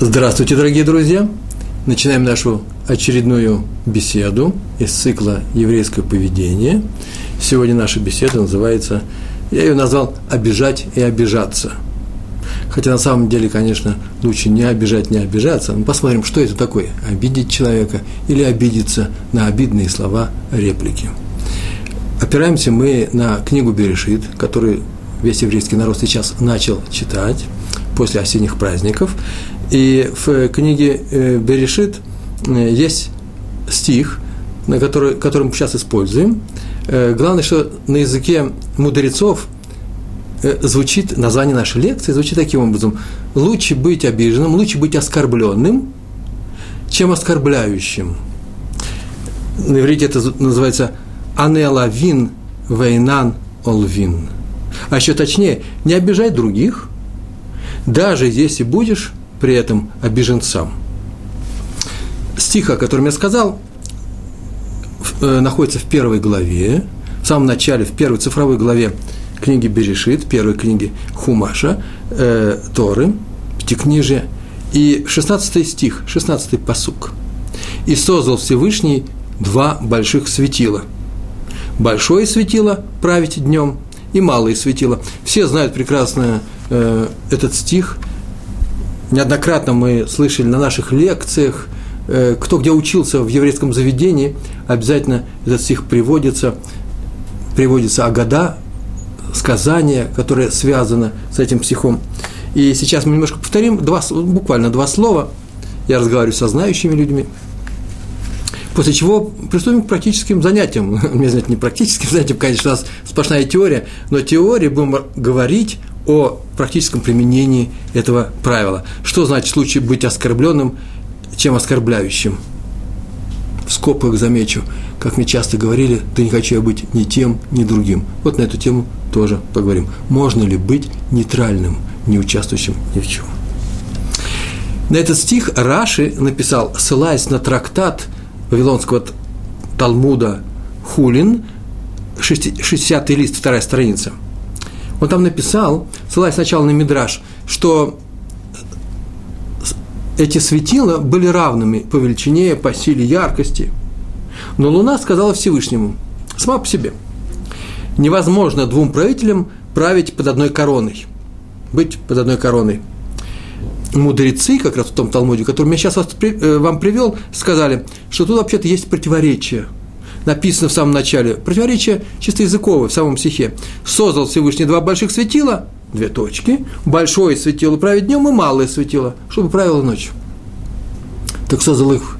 Здравствуйте, дорогие друзья! Начинаем нашу очередную беседу из цикла «Еврейское поведение». Сегодня наша беседа называется, я ее назвал «Обижать и обижаться». Хотя на самом деле, конечно, лучше не обижать, не обижаться. Но посмотрим, что это такое – обидеть человека или обидеться на обидные слова, реплики. Опираемся мы на книгу Берешит, которую весь еврейский народ сейчас начал читать после осенних праздников. И в книге э, Берешит э, есть стих, на который, который мы сейчас используем. Э, главное, что на языке мудрецов звучит название нашей лекции, звучит таким образом. Лучше быть обиженным, лучше быть оскорбленным, чем оскорбляющим. На иврите это называется анелавин вейнан олвин. А еще точнее, не обижай других, даже если будешь при этом обижен сам. Стих, о котором я сказал, э, находится в первой главе, в самом начале, в первой цифровой главе книги Берешит, первой книги Хумаша, э, Торы, Пятикнижия, и 16 стих, 16 посук. «И создал Всевышний два больших светила. Большое светило править днем, и малое светило. Все знают прекрасно э, этот стих, неоднократно мы слышали на наших лекциях, э, кто где учился в еврейском заведении, обязательно этот стих приводится, приводится Агада, сказание, которое связано с этим стихом. И сейчас мы немножко повторим, два, буквально два слова. Я разговариваю со знающими людьми. После чего приступим к практическим занятиям. Мне знаете, не практическим занятиям, конечно, у нас сплошная теория, но теория будем говорить о практическом применении этого правила. Что значит в случае быть оскорбленным, чем оскорбляющим? В скобках замечу, как мне часто говорили, да не хочу я быть ни тем, ни другим. Вот на эту тему тоже поговорим. Можно ли быть нейтральным, не участвующим ни в чем? На этот стих Раши написал, ссылаясь на трактат Вавилонского Талмуда Хулин, 60-й лист, вторая страница – он там написал, ссылаясь сначала на Мидраж, что эти светила были равными по величине, по силе яркости. Но Луна сказала Всевышнему, сама по себе, невозможно двум правителям править под одной короной, быть под одной короной. Мудрецы, как раз в том Талмуде, который я сейчас э, вам привел, сказали, что тут вообще-то есть противоречие – написано в самом начале, противоречие чисто языковое в самом стихе. Создал Всевышний два больших светила, две точки, большое светило править днем и малое светило, чтобы правило ночью. Так создал их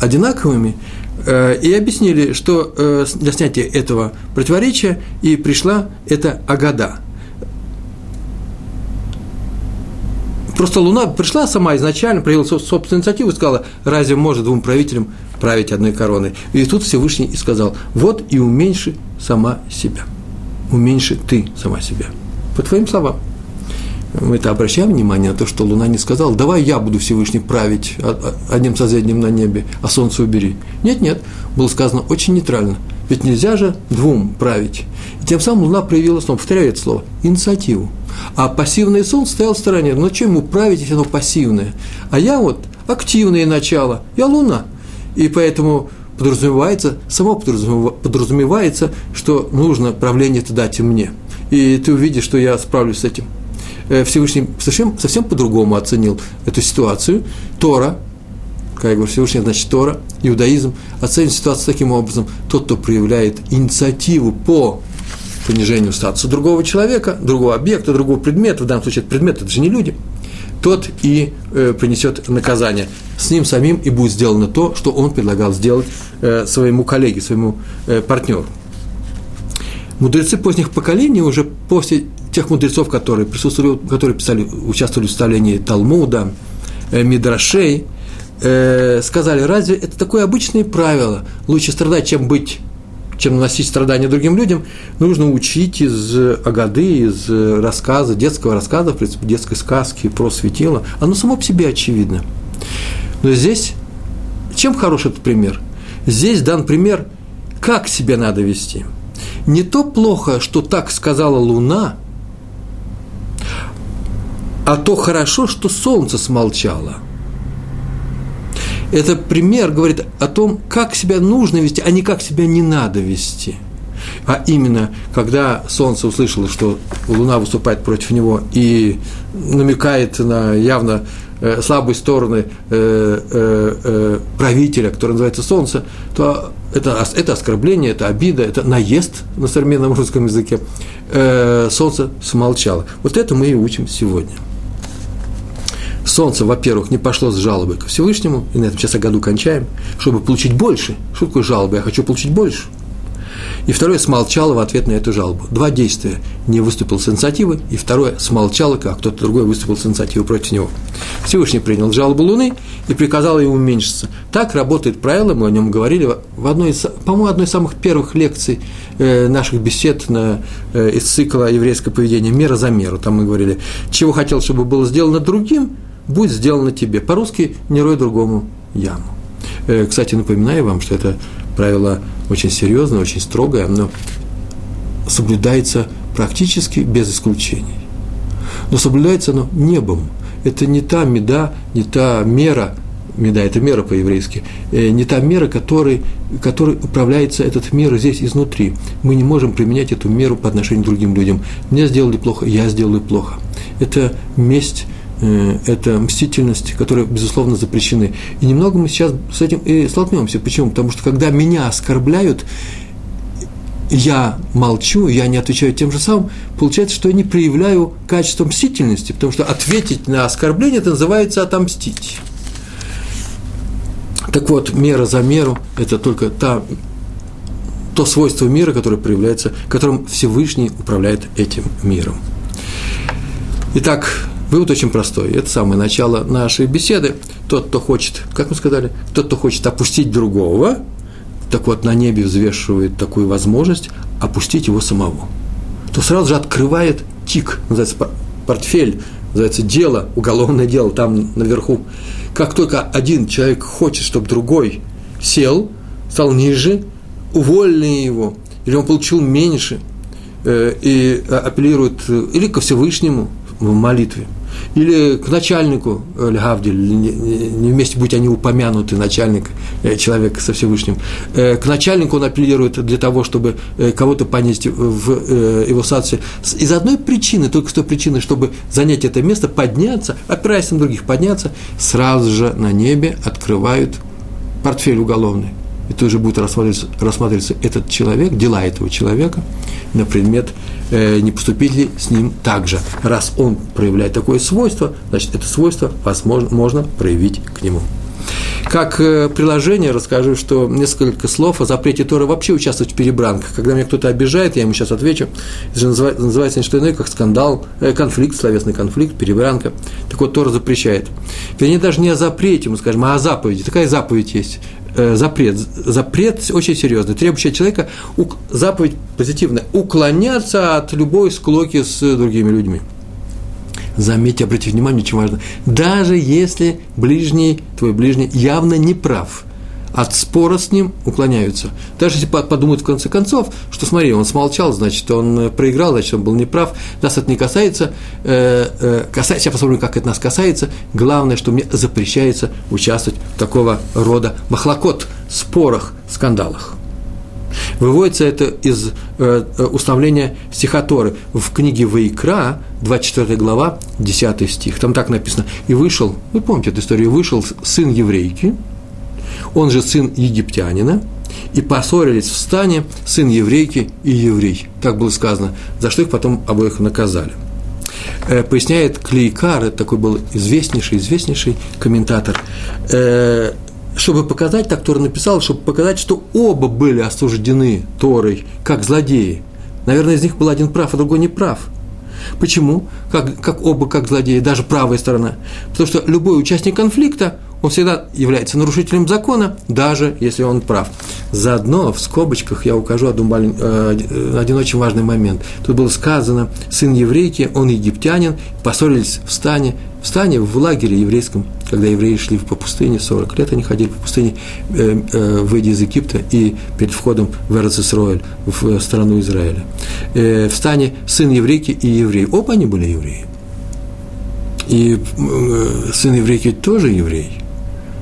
одинаковыми, э, и объяснили, что э, для снятия этого противоречия и пришла эта Агада. Просто Луна пришла сама изначально, проявила собственную инициативу и сказала, разве может двум правителям править одной короной. И тут Всевышний и сказал, вот и уменьши сама себя. Уменьши ты сама себя. По твоим словам. Мы это обращаем внимание на то, что Луна не сказала, давай я буду Всевышний править одним созвездием на небе, а солнце убери. Нет, нет, было сказано очень нейтрально. Ведь нельзя же двум править. И тем самым Луна проявила, снова повторяю это слово, инициативу. А пассивное солнце стояло в стороне. Ну, чем ему править, если оно пассивное? А я вот активное начало, я Луна – и поэтому подразумевается, само подразумевается, что нужно правление это дать мне. И ты увидишь, что я справлюсь с этим. Э, Всевышний совсем, совсем по-другому оценил эту ситуацию. Тора, как я говорю, Всевышний, значит, Тора, иудаизм, оценит ситуацию таким образом. Тот, кто проявляет инициативу по понижению статуса другого человека, другого объекта, другого предмета, в данном случае это предмет, это же не люди – тот и э, принесет наказание. С ним самим и будет сделано то, что он предлагал сделать э, своему коллеге, своему э, партнеру. Мудрецы поздних поколений, уже после тех мудрецов, которые присутствовали, которые писали, участвовали в составлении Талмуда, э, Мидрашей, э, сказали, разве это такое обычное правило? Лучше страдать, чем быть чем наносить страдания другим людям, нужно учить из Агады, из рассказа, детского рассказа, в принципе, детской сказки про светило. Оно само по себе очевидно. Но здесь, чем хорош этот пример? Здесь дан пример, как себя надо вести. Не то плохо, что так сказала Луна, а то хорошо, что солнце смолчало – Это пример говорит о том, как себя нужно вести, а не как себя не надо вести. А именно, когда Солнце услышало, что Луна выступает против него и намекает на явно э, слабые стороны э, э, правителя, который называется Солнце, то это, это оскорбление, это обида, это наезд на современном русском языке. Солнце смолчало. Вот это мы и учим сегодня. Солнце, во-первых, не пошло с жалобой к Всевышнему, и на этом сейчас о году кончаем, чтобы получить больше. Что такое жалоба? Я хочу получить больше – и второе, смолчало в ответ на эту жалобу. Два действия. Не выступил с инициативой, и второе, смолчало, как кто-то другой выступил с инициативой против него. Всевышний принял жалобу Луны и приказал ей уменьшиться. Так работает правило, мы о нем говорили в одной из, по-моему, одной из самых первых лекций э, наших бесед на, э, из цикла еврейское поведение «Мера за меру». Там мы говорили, чего хотел, чтобы было сделано другим, будет сделано тебе. По-русски «не рой другому яму». Э, кстати, напоминаю вам, что это правило очень серьезное, очень строгое, но соблюдается практически без исключений. Но соблюдается оно небом. Это не та меда, не та мера, меда – это мера по-еврейски, э, не та мера, которой, которой управляется этот мир здесь изнутри. Мы не можем применять эту меру по отношению к другим людям. Мне сделали плохо, я сделаю плохо. Это месть это мстительность, которые, безусловно, запрещены. И немного мы сейчас с этим и столкнемся. Почему? Потому что когда меня оскорбляют, я молчу, я не отвечаю тем же самым, получается, что я не проявляю качество мстительности, потому что ответить на оскорбление это называется отомстить. Так вот, мера за меру – это только та, то свойство мира, которое проявляется, которым Всевышний управляет этим миром. Итак, Вывод очень простой. Это самое начало нашей беседы. Тот, кто хочет, как мы сказали, тот, кто хочет опустить другого, так вот на небе взвешивает такую возможность опустить его самого. То сразу же открывает тик, называется портфель, называется дело, уголовное дело там наверху. Как только один человек хочет, чтобы другой сел, стал ниже, уволили его, или он получил меньше, э, и апеллирует э, или ко Всевышнему в молитве, или к начальнику э, Льгавдиль, не вместе будь они упомянуты, начальник, э, человек со Всевышним, э, к начальнику он апеллирует для того, чтобы кого-то понести в его статусе из одной причины, только с той причины, чтобы занять это место, подняться, опираясь на других, подняться, сразу же на небе открывают портфель уголовный. И тут же будет рассматриваться, рассматриваться этот человек, дела этого человека на предмет – э, не поступить ли с ним так же. Раз он проявляет такое свойство, значит, это свойство возможно, можно проявить к нему. Как э, приложение расскажу, что несколько слов о запрете Торы вообще участвовать в перебранках. Когда меня кто-то обижает, я ему сейчас отвечу. Это же называется, называется не что иное, как скандал, э, конфликт, словесный конфликт, перебранка. Так вот, Тора запрещает. Вернее, даже не о запрете, мы скажем, а о заповеди. Такая заповедь есть. Э, запрет. Запрет очень серьезный, требующий от человека заповедь позитивная – уклоняться от любой склоки с другими людьми. Заметьте, обратите внимание, очень важно. Даже если ближний, твой ближний явно не прав – от спора с ним уклоняются. Даже если подумают в конце концов, что смотри, он смолчал, значит, он э, проиграл, значит, он был неправ, нас это не касается, э, э, касается, я посмотрю, как это нас касается, главное, что мне запрещается участвовать в такого рода махлокот, спорах, скандалах. Выводится это из э, э установления стихоторы в книге Ваикра, 24 глава, 10 стих. Там так написано. «И вышел, вы помните эту историю, вышел сын еврейки, он же сын египтянина, и поссорились в стане сын еврейки и еврей. Так было сказано, за что их потом обоих наказали. Э, поясняет Клейкар, это такой был известнейший, известнейший комментатор, э, чтобы показать, так Тора написал, чтобы показать, что оба были осуждены Торой, как злодеи. Наверное, из них был один прав, а другой не прав. Почему? Как, как оба как злодеи, даже правая сторона. Потому что любой участник конфликта, он всегда является нарушителем закона, даже если он прав. Заодно в скобочках я укажу один, э, один очень важный момент. Тут было сказано, сын еврейки, он египтянин, поссорились в стане, стане, в лагере еврейском, когда евреи шли по пустыне, 40 лет они ходили по пустыне, э, э, выйдя из Египта и перед входом в Эрцисроэль, в страну Израиля. Э, в стане сын еврейки и еврей. Оба они были евреи. И э, сын еврейки тоже еврей –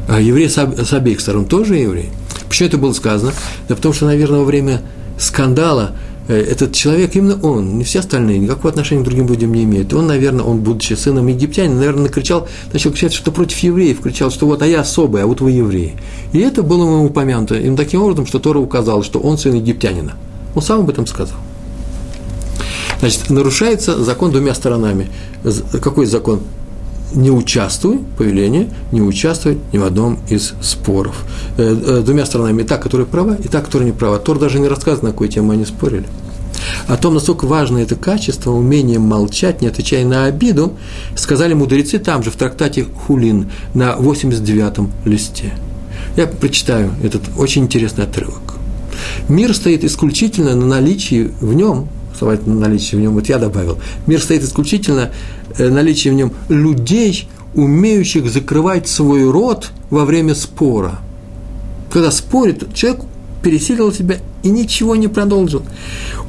А евреи с, с обеих сторон тоже евреи. Почему это было сказано? Да потому что, наверное, во время скандала э, этот человек, именно он, не все остальные, никакого отношения к другим людям не имеет. Он, наверное, он, будучи сыном египтянина, наверное, накричал, начал кричать, что против евреев, кричал, что вот, а я особый, а вот вы евреи. И это было ему упомянуто им таким образом, что Тора указал, что он сын египтянина. Он сам об этом сказал. Значит, нарушается закон двумя сторонами. Какой закон? Не участвуй, повеление, не участвуй ни в одном из споров. Э, э, двумя сторонами, и та, которая права, и та, которая не права. Тор даже не рассказывает, на какую тему они спорили. О том, насколько важно это качество, умение молчать, не отвечая на обиду, сказали мудрецы там же, в трактате Хулин, на 89-м листе. Я прочитаю этот очень интересный отрывок. Мир стоит исключительно на наличии в нем слова наличие в нем, вот я добавил. Мир стоит исключительно наличие в нем людей, умеющих закрывать свой рот во время спора. Когда спорит, человек пересилил себя и ничего не продолжил.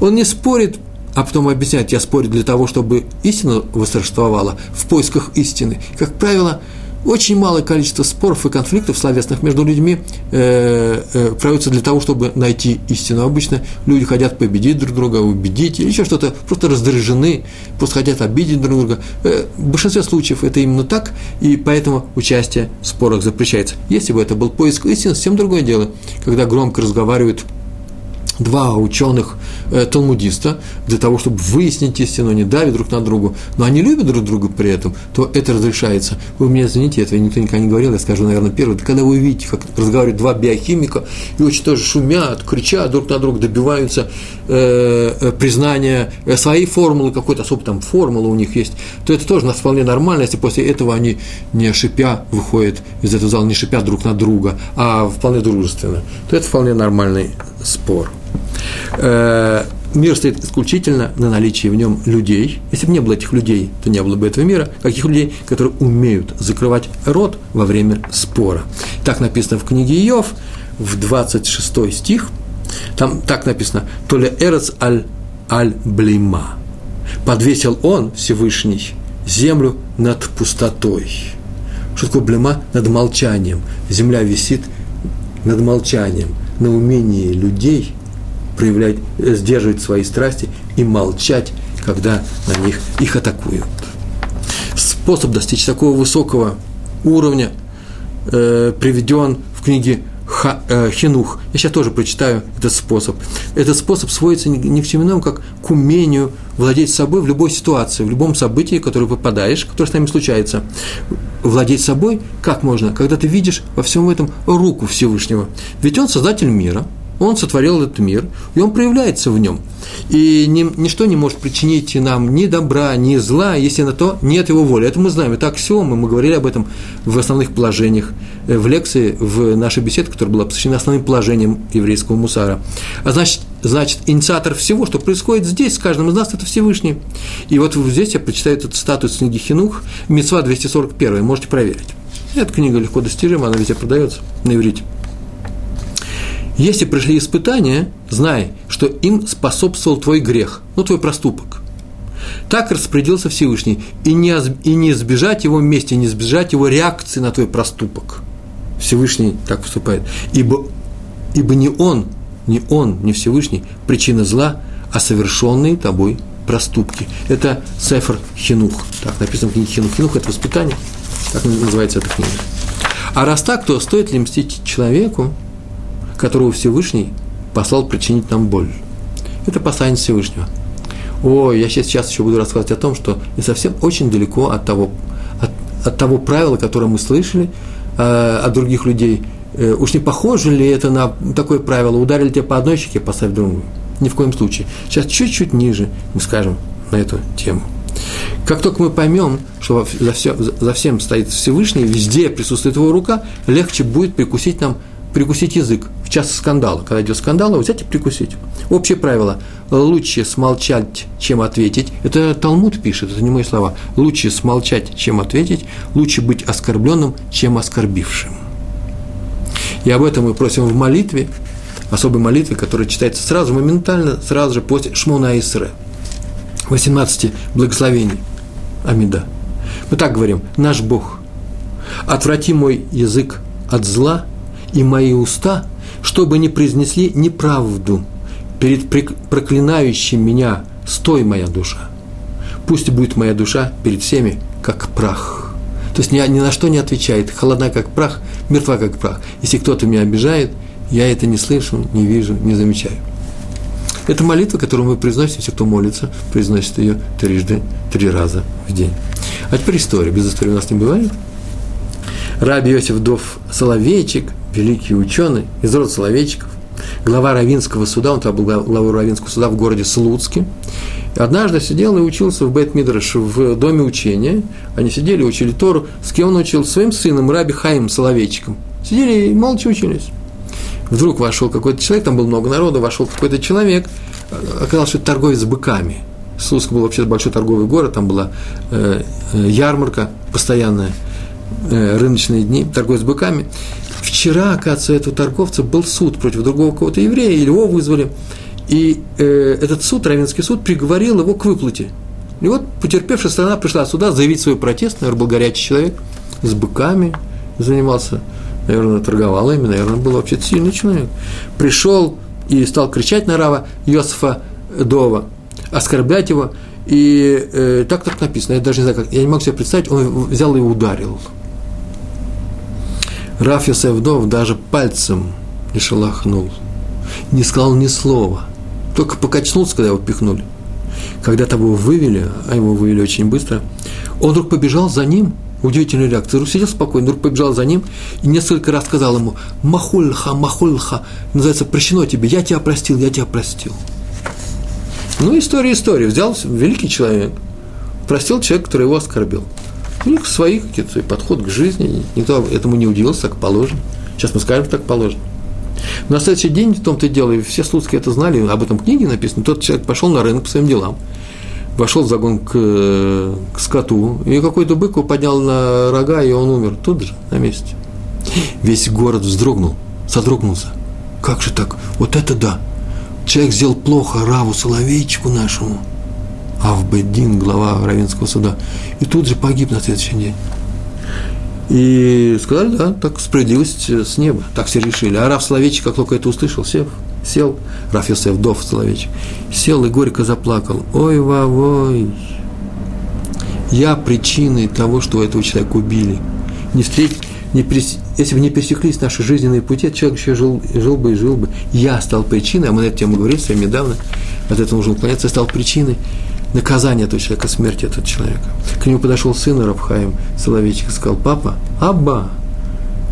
Он не спорит, а потом объясняет, я спорю для того, чтобы истина восторжествовала в поисках истины. Как правило, очень малое количество споров и конфликтов словесных между людьми э, э, проводится для того, чтобы найти истину. Обычно люди хотят победить друг друга, убедить или еще что-то, просто раздражены, просто хотят обидеть друг друга. Э, в большинстве случаев это именно так, и поэтому участие в спорах запрещается. Если бы это был поиск истины, совсем другое дело, когда громко разговаривают два ученых э, талмудиста для того, чтобы выяснить истину, не давят друг на другу, но они любят друг друга при этом, то это разрешается. Вы мне извините, этого никто никогда не говорил, я скажу, наверное, первый. Когда вы видите, как разговаривают два биохимика, и очень тоже шумят, кричат друг на друга, добиваются э, э признания э, своей формулы, какой-то особой там формулы у них есть, то это тоже нас вполне нормально, если после этого они не шипя выходят из этого зала, не шипят друг на друга, а вполне дружественно, то это вполне нормальный спор. Э, мир стоит исключительно на наличии в нем людей. Если бы не было этих людей, то не было бы этого мира. Каких людей, которые умеют закрывать рот во время спора. Так написано в книге Иов, в 26 стих. Там так написано, то ли эрец аль, аль блима. Подвесил он, Всевышний, землю над пустотой. Что такое блема? Над молчанием. Земля висит над молчанием, на умении людей проявлять, сдерживать свои страсти и молчать, когда на них их атакуют. Способ достичь такого высокого уровня э, приведен в книге Ха, э, Хинух. Я сейчас тоже прочитаю этот способ. Этот способ сводится ни, ни к чему иному, как к умению владеть собой в любой ситуации, в любом событии, которое попадаешь, которое с нами случается. Владеть собой как можно, когда ты видишь во всем этом руку Всевышнего. Ведь он создатель мира – он сотворил этот мир, и он проявляется в нем. И ни, ничто не может причинить нам ни добра, ни зла, если на то нет его воли. Это мы знаем. Это аксиомы, мы говорили об этом в основных положениях, э, в лекции, в нашей беседе, которая была посвящена основным положениям еврейского мусара. А значит, значит, инициатор всего, что происходит здесь, с каждым из нас, это Всевышний. И вот здесь я прочитаю этот статус книги Хинух, Мецва 241, можете проверить. Эта книга легко достижима, она везде продается на иврите. Если пришли испытания, знай, что им способствовал твой грех, ну, твой проступок. Так распорядился Всевышний, и не, и не избежать его вместе, не избежать его реакции на твой проступок. Всевышний так поступает. Ибо, ибо не он, не он, не Всевышний, причина зла, а совершенные тобой проступки. Это Сефер Хинух. Так написано в книге Хинух. Хинух – это воспитание. Так называется эта книга. А раз так, то стоит ли мстить человеку, которого Всевышний послал причинить нам боль. Это послание Всевышнего. О, я сейчас, еще буду рассказывать о том, что не совсем очень далеко от того, от, от того правила, которое мы слышали э, от других людей. Э, уж не похоже ли это на такое правило? Ударили тебя по одной щеке, поставь другую. Ни в коем случае. Сейчас чуть-чуть ниже мы скажем на эту тему. Как только мы поймем, что за, все, за всем стоит Всевышний, везде присутствует его рука, легче будет прикусить нам прикусить язык в час скандала. Когда идет скандал, взять и прикусить. Общее правило – лучше смолчать, чем ответить. Это Талмуд пишет, это не мои слова. Лучше смолчать, чем ответить. Лучше быть оскорбленным, чем оскорбившим. И об этом мы просим в молитве, особой молитве, которая читается сразу, моментально, сразу же после Шмона Исре. 18 благословений. Амида. Мы так говорим, наш Бог, отврати мой язык от зла, и мои уста, чтобы не произнесли неправду перед проклинающим меня, стой, моя душа. Пусть будет моя душа перед всеми, как прах. То есть ни, ни на что не отвечает, холодна, как прах, мертва, как прах. Если кто-то меня обижает, я это не слышу, не вижу, не замечаю. Это молитва, которую мы произносим, все, кто молится, произносит ее трижды, три раза в день. А теперь история. Без истории у нас не бывает. Раби Иосиф Дов Соловейчик, великий ученый из рода Соловейчиков, глава Равинского суда, он там был главой Равинского суда в городе Слуцке. Однажды сидел и учился в бет в доме учения. Они сидели, учили Тору. С кем он учил? Своим сыном, Раби Хаим Соловейчиком. Сидели и молча учились. Вдруг вошел какой-то человек, там было много народа, вошел какой-то человек, оказалось, что это торговец быками. Слуцк был вообще большой торговый город, там была э, э, ярмарка постоянная, э, рыночные дни, торговец быками. Вчера, оказывается, у этого торговца был суд против другого кого-то еврея, или его вызвали, и э, этот суд, Равенский суд, приговорил его к выплате. И вот потерпевшая сторона пришла сюда заявить свой протест, наверное, был горячий человек, с быками занимался, наверное, торговал ими, наверное, был вообще сильный человек. Пришел и стал кричать на Рава Йосифа Дова, оскорблять его, и э, так так написано, я даже не знаю, как, я не могу себе представить, он взял и ударил. Раф Йосеф Дов даже пальцем не шелохнул, не сказал ни слова, только покачнулся, когда его пихнули. Когда того вывели, а его вывели очень быстро, он вдруг побежал за ним – Удивительная реакция. Русь сидел спокойно, вдруг побежал за ним и несколько раз сказал ему «Махульха, махульха», называется «Прощено тебе, я тебя простил, я тебя простил». Ну, история, история. Взял великий человек, простил человека, который его оскорбил. У них свои какие-то свой подход к жизни, никто этому не удивился, так положено. Сейчас мы скажем, так положено. Но на следующий день в том-то и дело, и все слуцкие это знали, об этом книге написано, тот человек пошел на рынок по своим делам – вошел в загон к, к скоту, и какой-то бык его поднял на рога, и он умер тут же, на месте. Весь город вздрогнул, содрогнулся. Как же так? Вот это да! Человек сделал плохо Раву Соловейчику нашему. Авбедин, глава Равенского суда. И тут же погиб на следующий день. И сказали, да, так справедливость с неба. Так все решили. А Рав Соловейчик, как только это услышал, сев, сел, Раф Йосеф Дов Соловейчик, сел и горько заплакал. Ой, вовой, я причиной того, что этого человека убили. Не встретить, не прес... если бы не пересеклись наши жизненные пути, этот человек еще жил, жил бы и жил бы. Я стал причиной, а мы на эту тему говорили с вами недавно, от этого нужно уклоняться, я стал причиной наказания этого человека, смерти этого человека. К нему подошел сын Рабхаим Соловейчик и сказал, папа, Абба,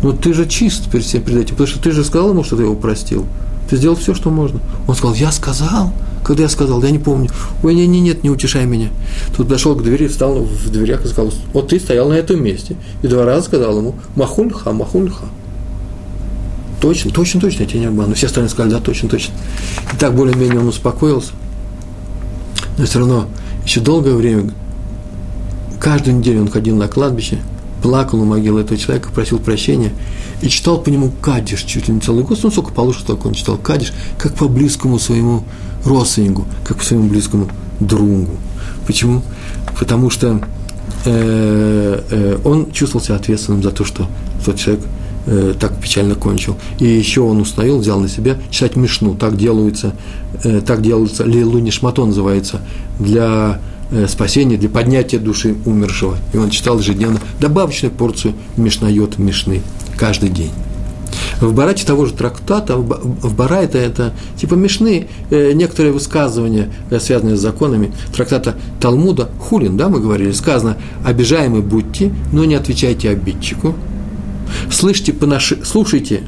ну ты же чист перед всем перед этим, потому что ты же сказал ему, что ты его простил. Ты сделал все, что можно. Он сказал, я сказал. Когда я сказал, я не помню. Ой, нет, нет, нет, не утешай меня. Тут дошел к двери, встал в дверях и сказал, вот ты стоял на этом месте. И два раза сказал ему, махульха, махульха. Точно, точно, точно, я тебя не обману. Все остальные сказали, да, точно, точно. И так более-менее он успокоился. Но все равно еще долгое время, каждую неделю он ходил на кладбище, плакал у могилы этого человека, просил прощения – и читал по нему Кадиш чуть ли не целый год, ну, сколько положено, столько он читал Кадиш, как по близкому своему родственнику, как по своему близкому другу. Почему? Потому что э, э, он чувствовал себя ответственным за то, что тот человек э, так печально кончил. И еще он установил, взял на себя читать Мишну. Так делается, э, так делается, Лилу Нишмато называется, для э, спасения, для поднятия души умершего. И он читал ежедневно добавочную порцию Мишнайот Мишны каждый день. В Барате того же трактата, в Барайте это типа Мишны, э, некоторые высказывания, э, связанные с законами, трактата Талмуда, Хулин, да, мы говорили, сказано, обижаемы будьте, но не отвечайте обидчику, слышите, поноши, слушайте,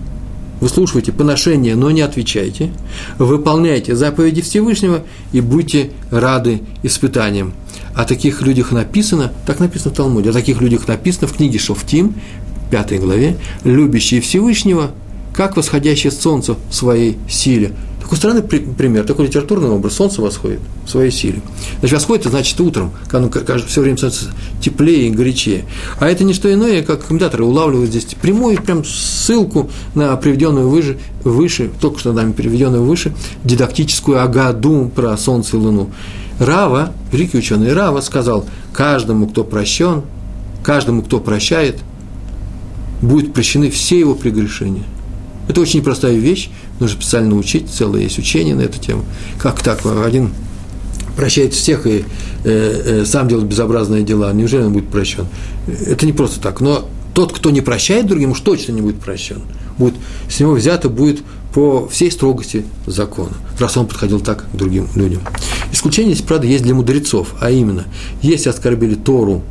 выслушивайте поношение, но не отвечайте, выполняйте заповеди Всевышнего и будьте рады испытаниям. О таких людях написано, так написано в Талмуде, о таких людях написано в книге Шофтим, пятой главе, любящие Всевышнего, как восходящее солнце в своей силе. Такой странный пример, такой литературный образ. Солнце восходит в своей силе. Значит, восходит, значит утром, когда все время становится теплее и горячее. А это не что иное, как комментаторы улавливают здесь прямую прям ссылку на приведенную выше, выше только что нами приведенную выше, дидактическую агаду про Солнце и Луну. Рава, великий ученый Рава сказал, каждому, кто прощен, каждому, кто прощает – будут прощены все его прегрешения. Это очень непростая вещь, нужно специально учить, целое есть учение на эту тему. Как так? Один прощает всех и э, э, сам делает безобразные дела, неужели он будет прощен? Это не просто так. Но тот, кто не прощает другим, уж точно не будет прощен. Будет, с него взято будет по всей строгости закона, раз он подходил так к другим людям. Исключение здесь, правда, есть для мудрецов, а именно, если оскорбили Тору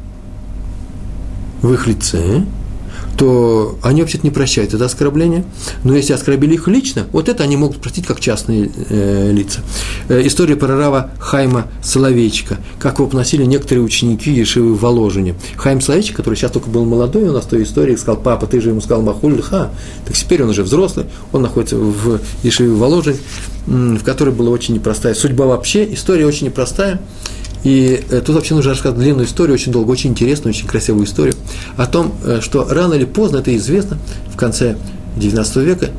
в их лице, то они вообще-то не прощают это оскорбление. Но если оскорбили их лично, вот это они могут простить как частные э, лица. Э, история про Рава Хайма Соловейчика, как его поносили некоторые ученики Ешивы в Воложине. Хайм Соловейчик, который сейчас только был молодой, у нас в той истории сказал, папа, ты же ему сказал Махуль Ха, так теперь он уже взрослый, он находится в Ешиве в Воложине, в которой была очень непростая судьба вообще, история очень непростая. И э, тут вообще нужно рассказать длинную историю, очень долго, очень интересную, очень красивую историю о том, э, что рано или поздно, это известно, в конце XIX века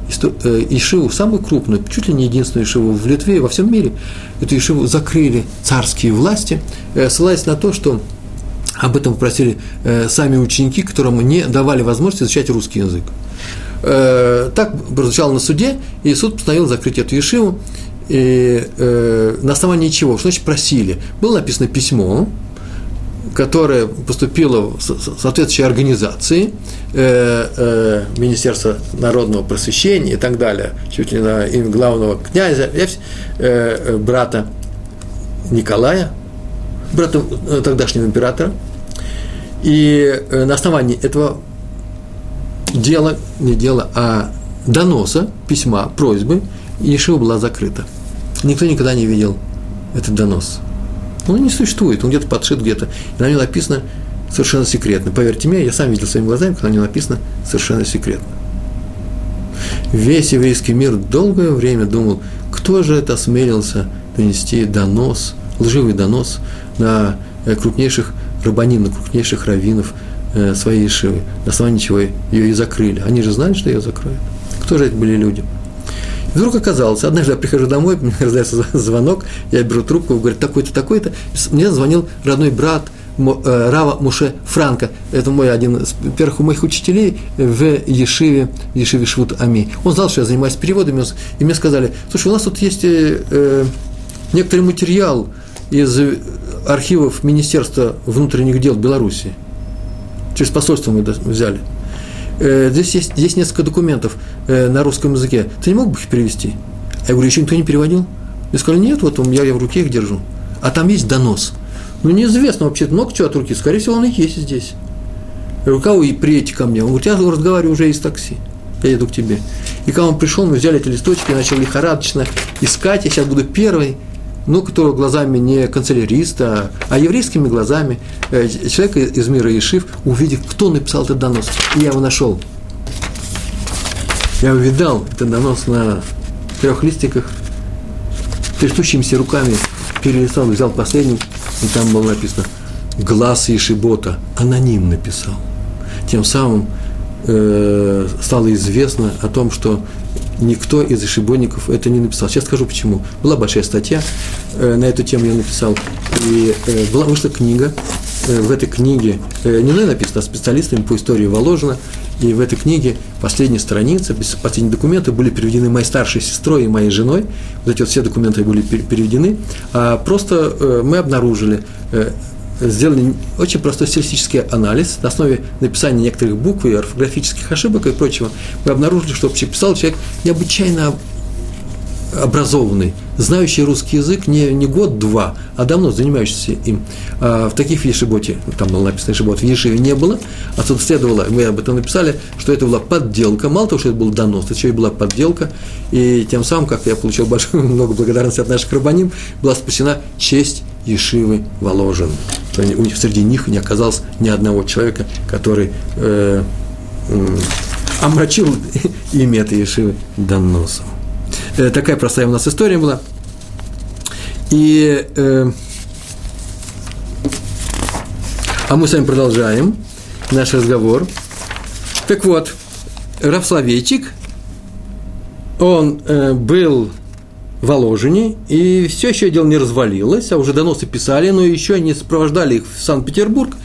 э, Ишиву, самую крупную, чуть ли не единственную Ишиву в Литве и во всем мире, эту Ишиву закрыли царские власти, ссылаясь на то, что об этом попросили сами ученики, которым не давали возможности изучать русский язык. Так прозвучало на суде, и суд постановил закрыть эту Ешиву, и, э, на основании чего? Что значит просили? Было написано письмо, которое поступило в соответствующей организации, э, э, Министерства народного просвещения и так далее, чуть ли на имя главного князя, э, э, брата Николая, брата э, тогдашнего императора. И э, на основании этого дела, не дела, а доноса, письма, просьбы, Ешива была закрыта. Никто никогда не видел этот донос. Он не существует, он где-то подшит где-то. И на нем написано совершенно секретно. Поверьте мне, я сам видел своими глазами, когда на нем написано совершенно секретно. Весь еврейский мир долгое время думал, кто же это осмелился донести донос, лживый донос на э, крупнейших рабаним, на крупнейших раввинов э, своей Ишивы, на основании чего ее и закрыли. Они же знали, что ее закроют. Кто же это были люди? Вдруг оказалось, однажды я прихожу домой, мне раздается звонок, я беру трубку, говорит, такой-то, такой-то. Мне звонил родной брат э, Рава Муше Франко. Это мой один из первых моих учителей в Ешиве, Ешиве Швуд Ами. Он знал, что я занимаюсь переводами, и мне сказали, слушай, у нас тут есть э, э некоторый материал из архивов Министерства внутренних дел Беларуси. Через посольство мы взяли – здесь есть здесь несколько документов э, на русском языке, ты не мог бы их перевести? Я говорю, еще никто не переводил? Я сказал, нет, вот я, я в руке их держу. А там есть донос. Ну, неизвестно вообще много чего от руки. Скорее всего, он и есть здесь. Я говорю, кого и приедете ко мне? Он говорит, я разговариваю уже из такси. Я еду к тебе. И когда он пришел, мы взяли эти листочки, я начал лихорадочно искать. Я сейчас буду первый ну, которого глазами не канцеляриста, а еврейскими глазами э, человека из мира Ишив, увидев, кто написал этот донос. И я его нашел. Я увидал этот донос на трех листиках, трясущимися руками перелистал, взял последний, и там было написано «Глаз Ишибота», аноним написал. Тем самым э, стало известно о том, что никто из ошибонников это не написал. Сейчас скажу почему. Была большая статья, э, на эту тему я написал, и э, была, вышла книга, э, в этой книге, э, не мной написано, а специалистами по истории Воложина, и в этой книге последние страницы, последние документы были переведены моей старшей сестрой и моей женой. Вот эти вот все документы были переведены. А просто э, мы обнаружили э, сделали очень простой стилистический анализ на основе написания некоторых букв и орфографических ошибок и прочего. Мы обнаружили, что вообще писал человек необычайно образованный, знающий русский язык не, не год-два, а давно занимающийся им. А в таких в Ешиботе, там было написано Ешибот, в Ешиве не было, отсюда следовало, мы об этом написали, что это была подделка, мало того, что это был донос, это еще и была подделка, и тем самым, как я получил большое, много благодарности от наших рабаним, была спасена честь Ешивы Воложин. Среди них не оказалось ни одного человека, который э, э, омрачил имя этой Ешивы доносом. Э, такая простая у нас история была. И, э, а мы с вами продолжаем наш разговор. Так вот, Равславейчик, он э, был Воложине, и все еще дело не развалилось, а уже доносы писали, но еще не сопровождали их в Санкт-Петербург.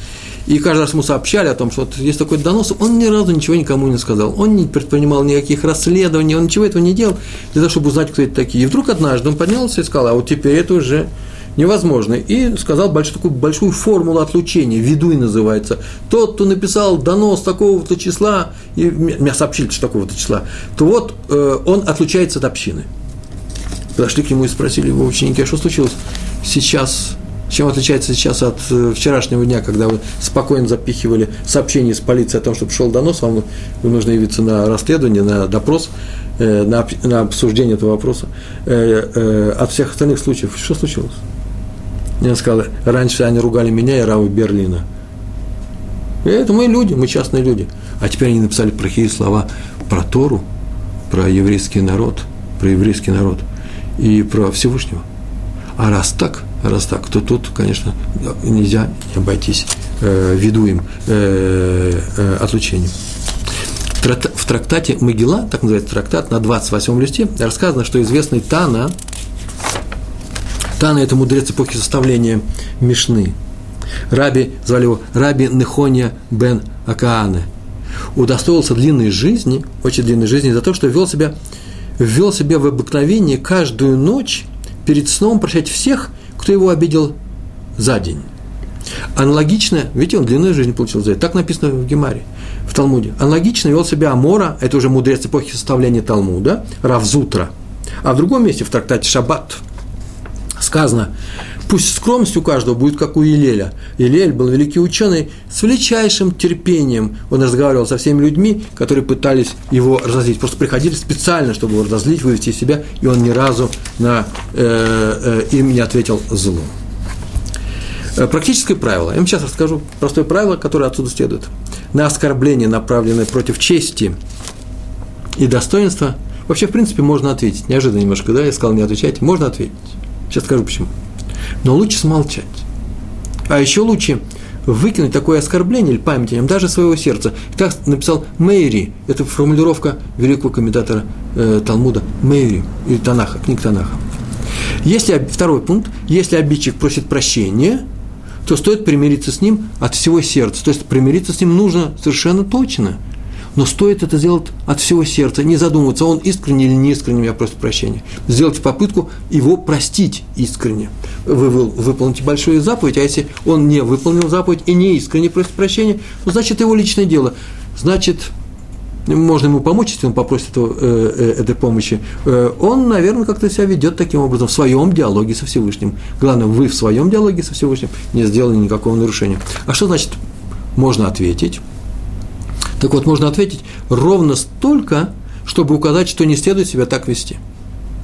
И каждый раз ему сообщали о том, что вот есть такой донос, он ни разу ничего никому не сказал. Он не предпринимал никаких расследований, он ничего этого не делал, для того, чтобы узнать, кто это такие. И вдруг однажды он поднялся и сказал, а вот теперь это уже невозможно. И сказал большую, такую большую формулу отлучения, ведуй называется. Тот, кто написал донос такого-то числа, и меня сообщили, что такого-то числа, то вот э, он отлучается от общины. Подошли к нему и спросили его ученики, а что случилось сейчас чем отличается сейчас от э, вчерашнего дня, когда вы спокойно запихивали сообщение из полиции о том, что пришел донос, вам нужно явиться на расследование, на допрос, э, на, обсуждение этого вопроса. Э, от всех остальных случаев что случилось? Я сказал, раньше они ругали меня и Равы Берлина. И это мы люди, мы частные люди. А теперь они написали плохие слова про Тору, про еврейский народ, про еврейский народ и про Всевышнего. А раз так, раз так, то тут, конечно, нельзя не обойтись э, ведуем э, э, отлучением. В трактате Могила, так называется трактат, на 28 листе рассказано, что известный Тана – Тана – это мудрец эпохи составления Мишны. Раби, звали его Раби Нехония бен Акаане. Удостоился длинной жизни, очень длинной жизни, за то, что вел себя, ввел себя в обыкновение каждую ночь перед сном прощать всех, кто его обидел за день. Аналогично, видите, он длинную жизнь получил за это. Так написано в Гемаре, в Талмуде. Аналогично вел себя Амора, это уже мудрец эпохи составления Талмуда, Равзутра. А в другом месте, в трактате Шаббат – сказано, пусть скромность у каждого будет как у Елеля. Елель был великий ученый с величайшим терпением. Он разговаривал со всеми людьми, которые пытались его разозлить. Просто приходили специально, чтобы его разозлить, вывести из себя, и он ни разу на, э, э, им не ответил злом. Э, практическое правило. Я вам сейчас расскажу простое правило, которое отсюда следует. На оскорбление, направленное против чести и достоинства, вообще, в принципе, можно ответить. Неожиданно немножко, да, я сказал, не отвечать, можно ответить. Сейчас скажу почему. Но лучше смолчать. А еще лучше выкинуть такое оскорбление или память о нем, даже своего сердца. Так написал Мэйри, это формулировка великого комментатора э, Талмуда Мэйри, или Танаха, книг Танаха. Если, второй пункт, если обидчик просит прощения, то стоит примириться с ним от всего сердца. То есть примириться с ним нужно совершенно точно – но стоит это сделать от всего сердца, не задумываться, он искренне или не искренне меня просит прощения. Сделайте попытку его простить искренне. Вы выполните большую заповедь, а если он не выполнил заповедь и не искренне просит прощения, ну, значит, его личное дело. Значит, можно ему помочь, если он попросит этого, э, э, этой помощи, э, он, наверное, как-то себя ведет таким образом в своем диалоге со Всевышним. Главное, вы в своем диалоге со Всевышним не сделали никакого нарушения. А что значит можно ответить? Так вот, можно ответить ровно столько, чтобы указать, что не следует себя так вести.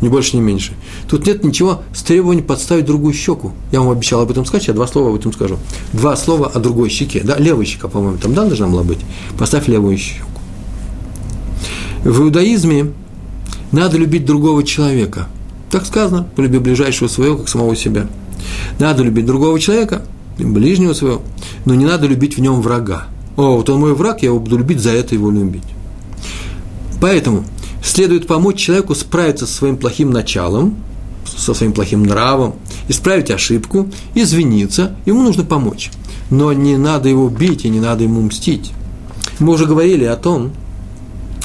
Ни больше, ни меньше. Тут нет ничего с требованием подставить другую щеку. Я вам обещал об этом сказать, я два слова об этом скажу. Два слова о другой щеке. Да, левая щека, по-моему, там да, должна была быть. Поставь левую щеку. В иудаизме надо любить другого человека. Так сказано, полюби ближайшего своего, как самого себя. Надо любить другого человека, ближнего своего, но не надо любить в нем врага о, вот он мой враг, я его буду любить, за это его любить. Поэтому следует помочь человеку справиться со своим плохим началом, со своим плохим нравом, исправить ошибку, извиниться, ему нужно помочь. Но не надо его бить и не надо ему мстить. Мы уже говорили о том,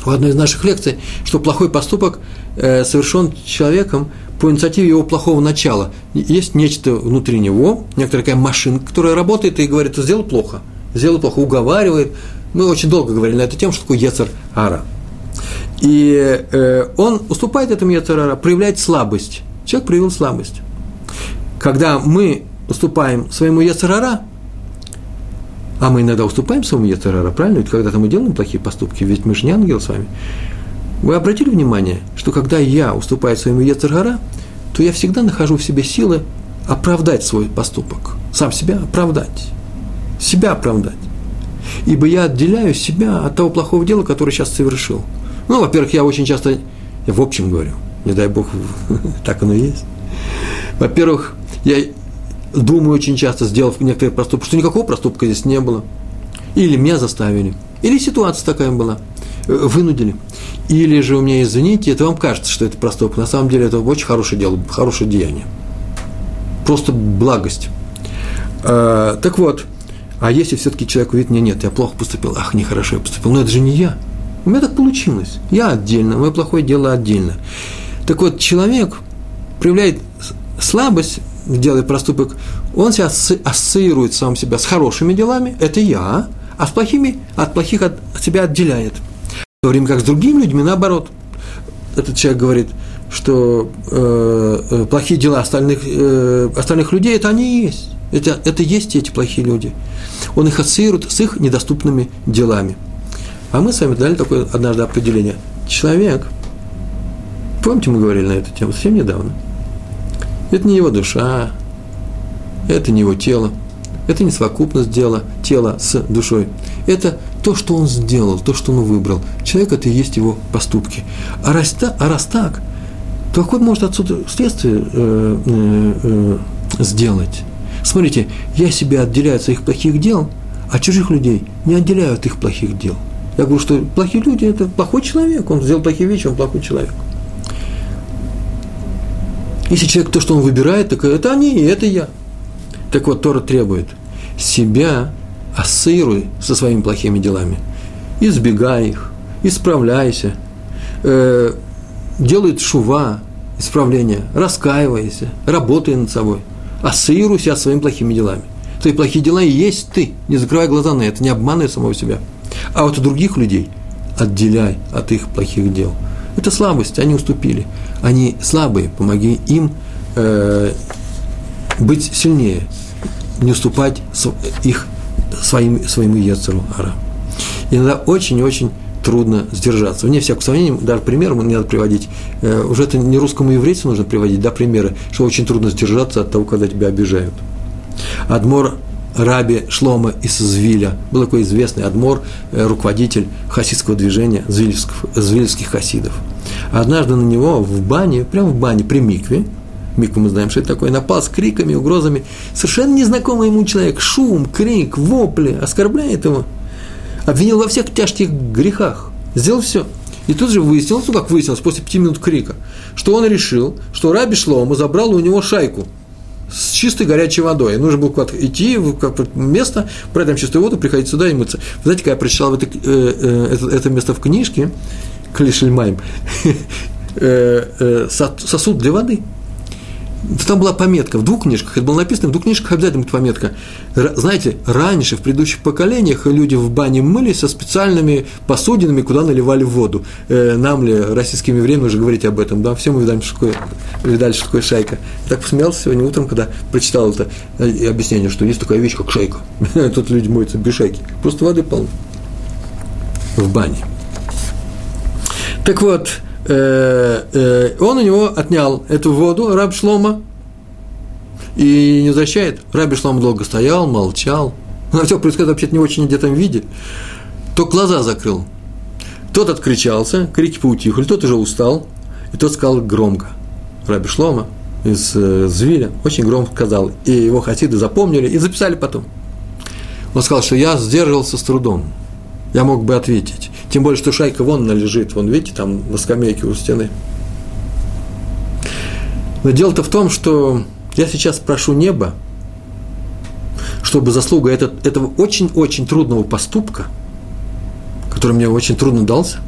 в одной из наших лекций, что плохой поступок э, совершен человеком по инициативе его плохого начала. Есть нечто внутри него, некоторая такая машинка, которая работает и говорит, сделал плохо – сделал плохо, уговаривает. Мы очень долго говорили на эту тему, что такое Ецер Ара. И э, он уступает этому Ецер Ара, проявляет слабость. Человек проявил слабость. Когда мы уступаем своему Ецер Ара, а мы иногда уступаем своему Ецер Ара, правильно? Ведь когда-то мы делаем плохие поступки, ведь мы же не ангел с вами. Вы обратили внимание, что когда я уступаю своему Ецер то я всегда нахожу в себе силы оправдать свой поступок, сам себя оправдать себя оправдать. Ибо я отделяю себя от того плохого дела, которое сейчас совершил. Ну, во-первых, я очень часто, я в общем говорю, не дай Бог, так оно и есть. Во-первых, я думаю очень часто, сделав некоторые проступки, что никакого проступка здесь не было. Или меня заставили, или ситуация такая была, э, вынудили. Или же у меня, извините, это вам кажется, что это проступок. На самом деле это очень хорошее дело, хорошее деяние. Просто благость. А, так вот, А если все-таки человек говорит, мне нет, я плохо поступил, ах, нехорошо я поступил, но это же не я. У меня так получилось. Я отдельно, мое плохое дело отдельно. Так вот, человек проявляет слабость, делает проступок, он себя ассоциирует сам себя с хорошими делами, это я, а с плохими, от плохих от себя отделяет. В то время как с другими людьми наоборот. Этот человек говорит, что э, э плохие дела остальных, э, остальных людей – это они и есть. Это, это есть эти плохие люди. Он их ассоциирует с их недоступными делами. А мы с вами дали такое однажды определение. Человек, помните, мы говорили на эту тему совсем недавно, это не его душа, это не его тело, это не совокупность дела, тела с душой. Это то, что он сделал, то, что он выбрал. Человек – это и есть его поступки. А раз, а раз так, то какое может отсюда следствие э, э, э, сделать? Смотрите, я себя отделяю от своих плохих дел, а чужих людей не отделяю от их плохих дел – я говорю, что плохие люди – это плохой человек, он сделал плохие вещи, он плохой человек. Если человек то, что он выбирает, так это они, и это я. Так вот, Тора требует себя ассоциируй со своими плохими делами. Избегай их, исправляйся, э, делай шува, исправление, раскаивайся, работай над собой, ассоциируй себя своими плохими делами. Твои плохие дела и есть ты. Не закрывай глаза на это, не обманывай самого себя. А вот у других людей отделяй от их плохих дел. Это слабость, они уступили. Они слабые, помоги им э, быть сильнее, не уступать их своим, своему Ецеру Ара. Иногда очень-очень трудно сдержаться. Вне всякого сомнения, даже пример не надо приводить. Э, уже это не русскому еврейцу нужно приводить, да, примеры, что очень трудно сдержаться от того, когда тебя обижают. Адмор Раби Шлома из Звиля. Был такой известный адмор, э, руководитель хасидского движения, звильских хасидов. Однажды на него в бане, прямо в бане, при микве, микву мы знаем, что это такое, напал с криками, угрозами, совершенно незнакомый ему человек, шум, крик, вопли, оскорбляет его, обвинил во всех тяжких грехах, сделал все. И тут же выяснилось, ну как выяснилось, после пяти минут крика, что он решил, что Раби Шлома забрал у него шайку – с чистой горячей водой. И нужно было куда-то идти в место, брать там чистую воду, приходить сюда и мыться. Вы знаете, когда я прочитал это, э, э, это, это место в книжке, Клишельмайм, э, сосуд для воды – там была пометка в двух книжках, это было написано, в двух книжках обязательно будет пометка. Знаете, раньше, в предыдущих поколениях, люди в бане мылись со специальными посудинами, куда наливали воду. Э, нам ли, российским евреям, уже говорить об этом, да, все мы видали, что такое, видали, что такое шайка. Я так посмеялся сегодня утром, когда прочитал это э, объяснение, что есть такая вещь, как шайка. Тут люди моются без шайки. Просто воды полно. В бане. Так вот, он у него отнял эту воду, раб Шлома, и не возвращает. Раби Шлома долго стоял, молчал. Но все происходит вообще не в очень одетом виде. То глаза закрыл. Тот откричался, крики поутихли, тот уже устал, и тот сказал громко. Раби Шлома из э, Звиля очень громко сказал, и его хасиды запомнили и записали потом. Он сказал, что я сдерживался с трудом. Я мог бы ответить. Тем более, что шайка вон она лежит, вон, видите, там на скамейке у стены. Но дело-то в том, что я сейчас прошу небо, чтобы заслуга этот, этого очень-очень трудного поступка, который мне очень трудно дался,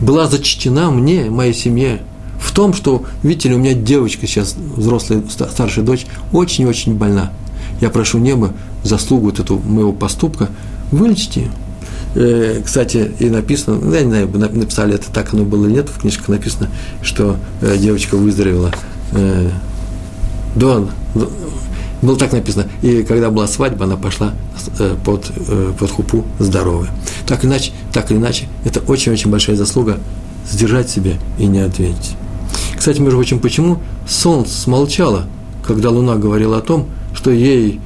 была зачтена мне, моей семье, в том, что, видите ли, у меня девочка сейчас, взрослая, старшая дочь, очень-очень больна. Я прошу небо заслугу вот эту моего поступка вылечить ее. Э, кстати, и написано, ну, я не знаю, написали это так оно было или нет, в книжках написано, что э, девочка выздоровела э, до, было так написано, и когда была свадьба, она пошла под, под хупу здоровая. Так, иначе, так или иначе, это очень-очень большая заслуга сдержать себя и не ответить. Кстати, между прочим, почему солнце смолчало, когда луна говорила о том, что ей,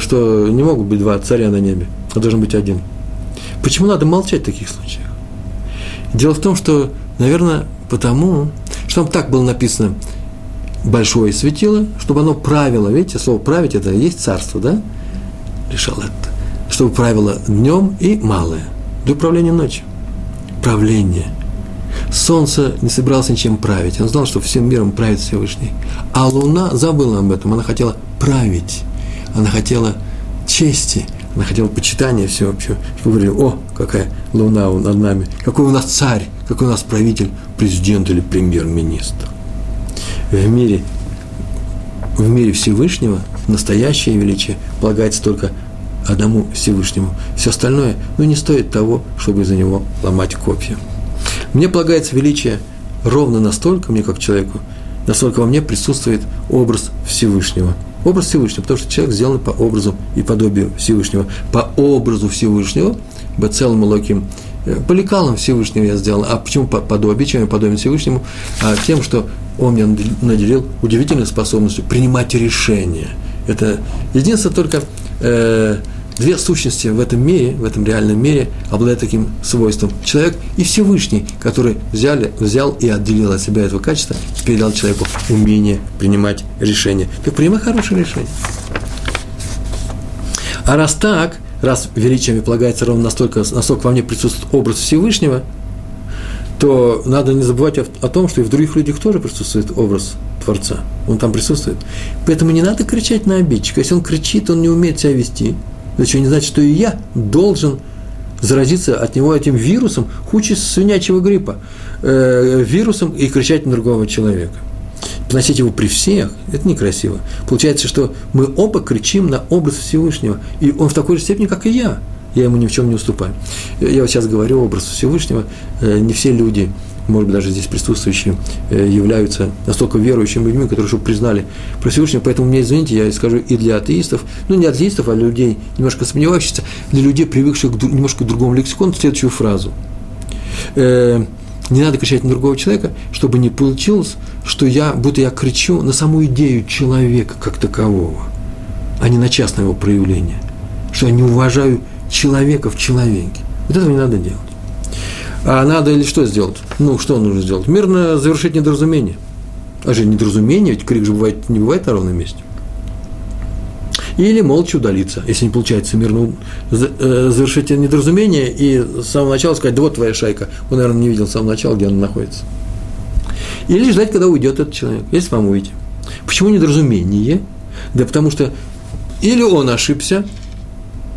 что не могут быть два царя на небе, а должен быть один – Почему надо молчать в таких случаях? Дело в том, что, наверное, потому, что там так было написано большое светило, чтобы оно правило, видите, слово править это и есть царство, да? Решал это. Чтобы правило днем и малое, для управления ночью. Правление. Солнце не собирался ничем править. Он знал, что всем миром правит Всевышний. А Луна забыла об этом. Она хотела править. Она хотела чести. Она хотела почитания всеобщего. Говорили, о, какая луна над нами, какой у нас царь, какой у нас правитель, президент или премьер-министр. В мире, в мире Всевышнего настоящее величие полагается только одному Всевышнему. Все остальное, ну, не стоит того, чтобы из-за него ломать копья. Мне полагается величие ровно настолько, мне как человеку, насколько во мне присутствует образ Всевышнего – Образ Всевышнего, потому что человек сделан по образу и подобию Всевышнего. По образу Всевышнего, целым локим, э, по лекалам Всевышнего я сделал. А почему по подобие? Чем я подобен Всевышнему? А тем, что он меня наделил удивительной способностью принимать решения. Это единственное только э, Две сущности в этом мире, в этом реальном мире обладают таким свойством. Человек и Всевышний, который взяли, взял и отделил от себя этого качества, передал человеку умение принимать решения. Так принимай хорошее решение. А раз так, раз величием полагается ровно настолько, насколько во мне присутствует образ Всевышнего, то надо не забывать о, о том, что и в других людях тоже присутствует образ Творца. Он там присутствует. Поэтому не надо кричать на обидчика. Если он кричит, он не умеет себя вести – это еще не значит, что и я должен заразиться от него этим вирусом, хуже свинячьего гриппа, э, вирусом и кричать на другого человека. Приносить его при всех – это некрасиво. Получается, что мы оба кричим на образ Всевышнего, и он в такой же степени, как и я. Я ему ни в чем не уступаю. Я вот сейчас говорю образ Всевышнего. Э, не все люди может быть, даже здесь присутствующие э, являются настолько верующими людьми, которые уже признали про Всевышнего. Поэтому мне, извините, я скажу и для атеистов, ну, не атеистов, а людей, немножко сомневающихся, для людей, привыкших к немножко другому лексикону, следующую фразу. Э, не надо кричать на другого человека, чтобы не получилось, что я, будто я кричу на саму идею человека как такового, а не на частное его проявление. Что я не уважаю человека в человеке. Вот этого не надо делать. А надо или что сделать? Ну, что нужно сделать? Мирно завершить недоразумение. А же недоразумение, ведь крик же бывает, не бывает на ровном месте. Или молча удалиться, если не получается мирно э, завершить недоразумение и с самого начала сказать, да вот твоя шайка. Он, наверное, не видел с самого начала, где она находится. Или ждать, когда уйдет этот человек, если вам уйти. Почему недоразумение? Да потому что или он ошибся,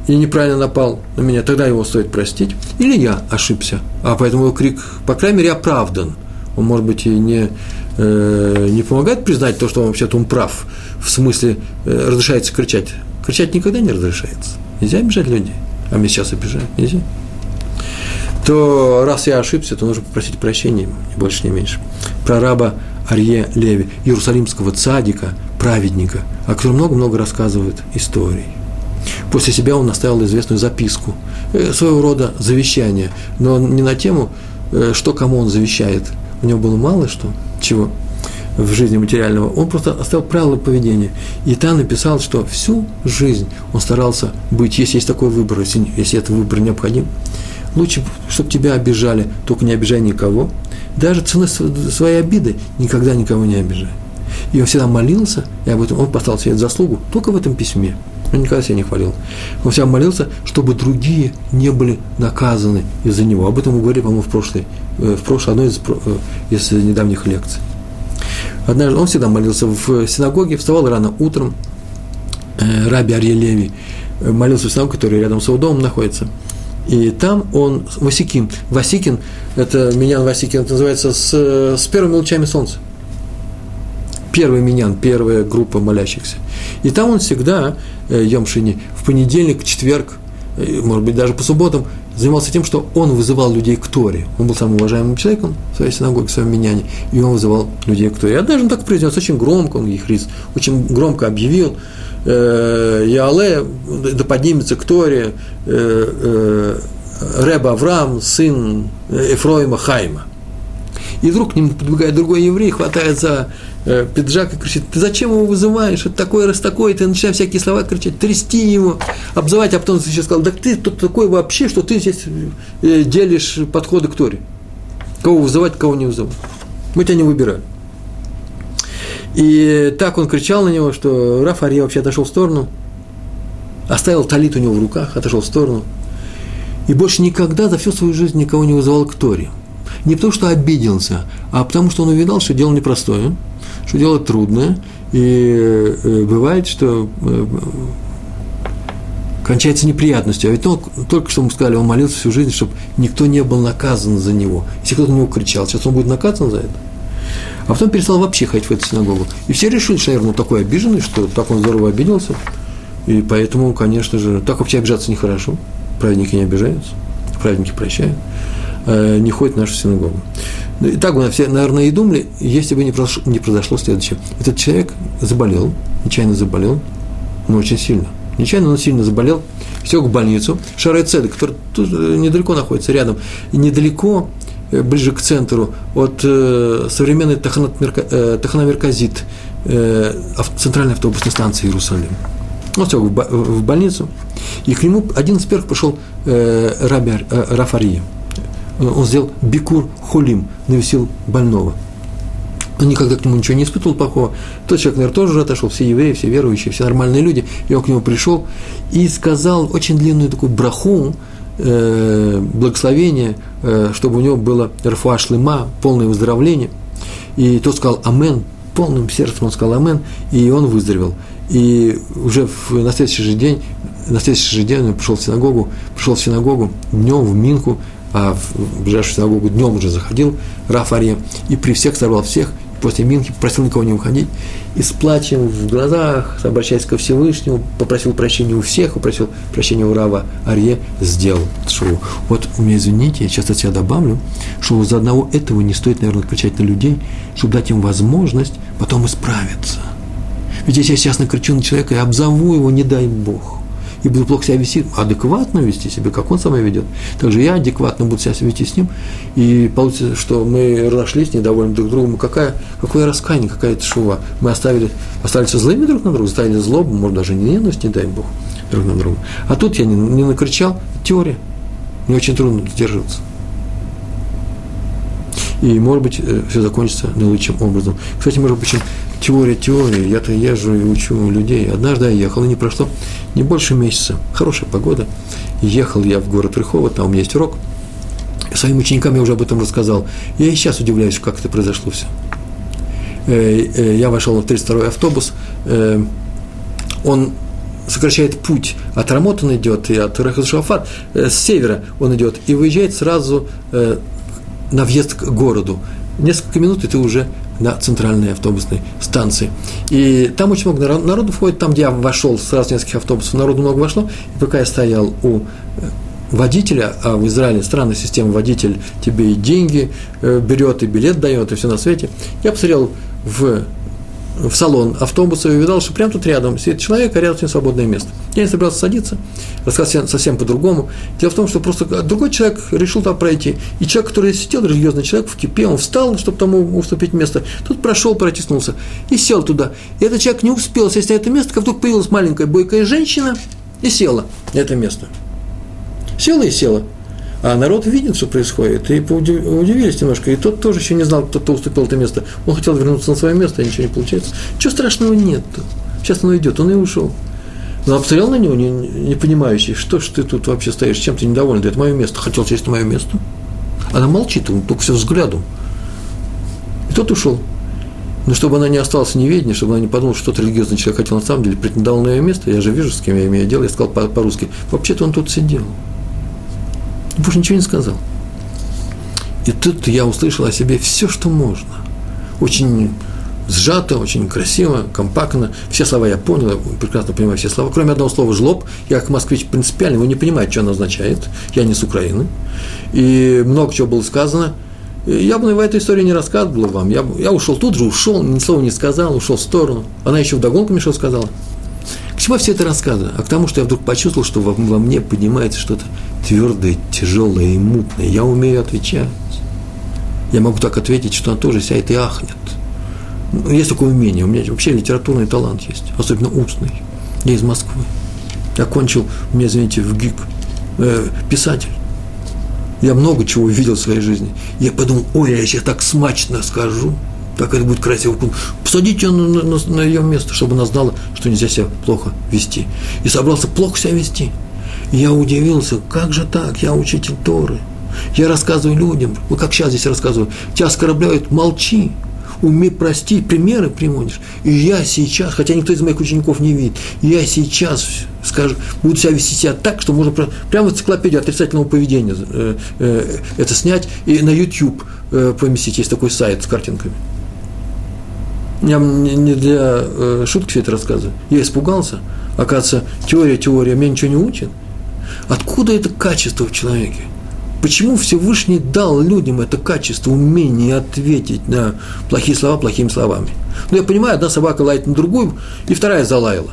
и неправильно напал на меня, тогда его стоит простить. Или я ошибся, а поэтому его крик, по крайней мере, оправдан. Он, может быть, и не, э, не помогает признать то, что он вообще-то он прав, в смысле э, разрешается кричать. Кричать никогда не разрешается. Нельзя обижать людей. А мне сейчас обижают. Нельзя. То раз я ошибся, то нужно попросить прощения, ни больше, ни меньше. Про раба Арье Леви, иерусалимского цадика, праведника, о котором много-много рассказывают истории – После себя он оставил известную записку, э, своего рода завещание, но не на тему, э, что кому он завещает. У него было мало что, чего в жизни материального, он просто оставил правила поведения. И там написал, что всю жизнь он старался быть, если есть такой выбор, если, если этот выбор необходим, лучше, чтобы тебя обижали, только не обижай никого. Даже ценой своей обиды никогда никого не обижай. И он всегда молился, и об этом он поставил себе заслугу только в этом письме – он никогда себя не хвалил. Он всегда молился, чтобы другие не были наказаны из-за него. Об этом мы говорили, по-моему, в прошлой, э, в прошлой одной из, э, из недавних лекций. Однажды он всегда молился в синагоге, вставал рано утром, э, раби Арье Леви молился в синагоге, который рядом с его домом находится. И там он, Васикин, Васикин, это Минян Васикин, это называется с, с первыми лучами солнца. Первый Минян, первая группа молящихся. И там он всегда Э, Йомшини, в понедельник, четверг, э, может быть, даже по субботам, занимался тем, что он вызывал людей к Торе. Он был самым уважаемым человеком в своей синагоге, в своем меняне, и он вызывал людей к Торе. И однажды он так произнес, очень громко, он их очень громко объявил, э, Яале, да поднимется к Торе, э, э, Рэба Авраам, сын Эфроима Хайма. И вдруг к нему подбегает другой еврей, хватает за Э, пиджак и кричит, ты зачем его вызываешь, это такой, раз такой, ты начинаешь всякие слова кричать, трясти его, обзывать, а потом ты еще сказал, да ты тут такой вообще, что ты здесь э, делишь подходы к Торе. Кого вызывать, кого не вызывать. Мы тебя не выбираем. И так он кричал на него, что Раф вообще отошел в сторону, оставил талит у него в руках, отошел в сторону. И больше никогда за всю свою жизнь никого не вызывал к Торе. Не потому, что обиделся, а потому, что он увидал, что дело непростое – что дело трудное, и э, бывает, что э, кончается неприятностью. А ведь он, только что мы сказали, он молился всю жизнь, чтобы никто не был наказан за него. Если кто-то на него кричал, сейчас он будет наказан за это. А потом перестал вообще ходить в эту синагогу. И все решили, что, наверное, он такой обиженный, что так он здорово обиделся. И поэтому, конечно же, так вообще обижаться нехорошо. Праведники не обижаются, праведники прощают, не ходят в нашу синагогу. Ну, и так бы все, наверное, и думали, если бы не произошло, не произошло следующее. Этот человек заболел, нечаянно заболел, но очень сильно. Нечаянно он сильно заболел, все в больницу. Цедек, который тут э, недалеко находится, рядом. И недалеко, э, ближе к центру, от э, современной Таханамерказит, э, центральной автобусной станции Иерусалим. Он все в, больницу. И к нему один из первых э, Раби э, Рафария. Он сделал бикур холим, навесил больного. Он никогда к нему ничего не испытывал плохого. Тот человек, наверное, тоже уже отошел, все евреи, все верующие, все нормальные люди. И он к нему пришел и сказал очень длинную такую браху, э, благословение, э, чтобы у него было рфуа шлема, полное выздоровление. И тот сказал «Амен», полным сердцем он сказал «Амен», и он выздоровел. И уже в, на следующий же день, на следующий же день он пришел в синагогу, пришел в синагогу днем в Минку, а в ближайшую синагогу днем уже заходил Раф Арье, и при всех сорвал всех, после Минки попросил никого не уходить, и с плачем в глазах, обращаясь ко Всевышнему, попросил прощения у всех, попросил прощения у Рава Арье, сделал шоу. Вот у меня, извините, я сейчас от себя добавлю, что за одного этого не стоит, наверное, кричать на людей, чтобы дать им возможность потом исправиться – ведь если я сейчас накричу на человека и обзову его, не дай Бог, и буду плохо себя вести, адекватно вести себя, как он сам ведет. Также я адекватно буду себя вести с ним, и получится, что мы разошлись, недовольны друг другом. Какая, какое раскаяние, какая это шува. Мы оставили, остались злыми друг на друга, оставили злобу, может, даже не ненависть, не дай Бог, друг на друга. А тут я не, не накричал, теория. Мне очень трудно сдерживаться. И, может быть, э, все закончится наилучшим образом. Кстати, между прочим, теория теории. Я-то езжу и учу людей. Однажды я ехал, и не прошло не больше месяца. Хорошая погода. Ехал я в город Рыхово, там у меня есть урок. Своим ученикам я уже об этом рассказал. Я и сейчас удивляюсь, как это произошло все. Э, э, я вошел в 32-й автобус. Он сокращает путь. От Рамот он идет, и от Рахашафат с севера он идет, и выезжает сразу на въезд к городу. Несколько минут, и ты уже на центральной автобусной станции. И там очень много народу, входит, там, где я вошел, сразу нескольких автобусов, народу много вошло, и пока я стоял у э, водителя, а в Израиле странная система, водитель тебе и деньги э, берет, и билет дает, и все на свете, я посмотрел в в салон автобуса и увидал, что прямо тут рядом сидит человек, а рядом с ним свободное место. Я не собирался садиться, рассказать совсем по-другому. Дело в том, что просто другой человек решил там пройти. И человек, который сидел, религиозный человек, в кипе, он встал, чтобы тому уступить место. Тут прошел, протиснулся и сел туда. И этот человек не успел сесть на это место, как вдруг появилась маленькая бойкая женщина и села на это место. Села и села. А народ видит, что происходит, и удивились немножко. И тот тоже еще не знал, кто, кто уступил это место. Он хотел вернуться на свое место, а ничего не получается. Чего страшного нет Сейчас оно идет, он и ушел. Но обстрел на него, не, не понимающий, что ж ты тут вообще стоишь, чем ты недоволен, да это мое место, хотел сесть на мое место. Она молчит, он только все взглядом. И тот ушел. Но чтобы она не осталась неведенной, чтобы она не подумала, что тот религиозный человек хотел на самом деле претендовал на ее место, я же вижу, с кем я имею дело, я сказал по-русски, вообще-то он тут сидел. Больше ничего не сказал. И тут я услышал о себе все, что можно. Очень сжато, очень красиво, компактно. Все слова я понял, я прекрасно понимаю все слова. Кроме одного слова «жлоб», я как москвич принципиально, вы не понимаете, что оно означает. Я не с Украины. И много чего было сказано. Я бы в этой истории не рассказывал вам. Я, я ушел тут же, ушел, ни слова не сказал, ушел в сторону. Она еще вдогонку мне что сказала. К чему все это рассказываю? А к тому, что я вдруг почувствовал, что во, во мне поднимается что-то твердое, тяжелое и мутное. Я умею отвечать. Я могу так ответить, что она тоже сядет и ахнет. Ну, есть такое умение. У меня вообще литературный талант есть, особенно устный. Я из Москвы. Я кончил, у меня, извините, в ГИК, э, писатель. Я много чего увидел в своей жизни. Я подумал, ой, я сейчас так смачно скажу – как это будет красиво. Посадите ее на, на, на ее место, чтобы она знала, что нельзя себя плохо вести. И собрался плохо себя вести. Я удивился, как же так, я учитель Торы. Я рассказываю людям, вот как сейчас здесь рассказываю, тебя оскорбляют, молчи. умей простить, примеры приводишь. И я сейчас, хотя никто из моих учеников не видит, я сейчас скажу, буду себя вести себя так, что можно прямо в энциклопедию отрицательного поведения э, э, это снять и на YouTube э, поместить. Есть такой сайт с картинками. Я не для шутки все это рассказываю. Я испугался. Оказывается, теория, теория меня ничего не учит. Откуда это качество в человеке? Почему Всевышний дал людям это качество, умение ответить на плохие слова плохими словами? Ну, я понимаю, одна собака лает на другую, и вторая залаяла.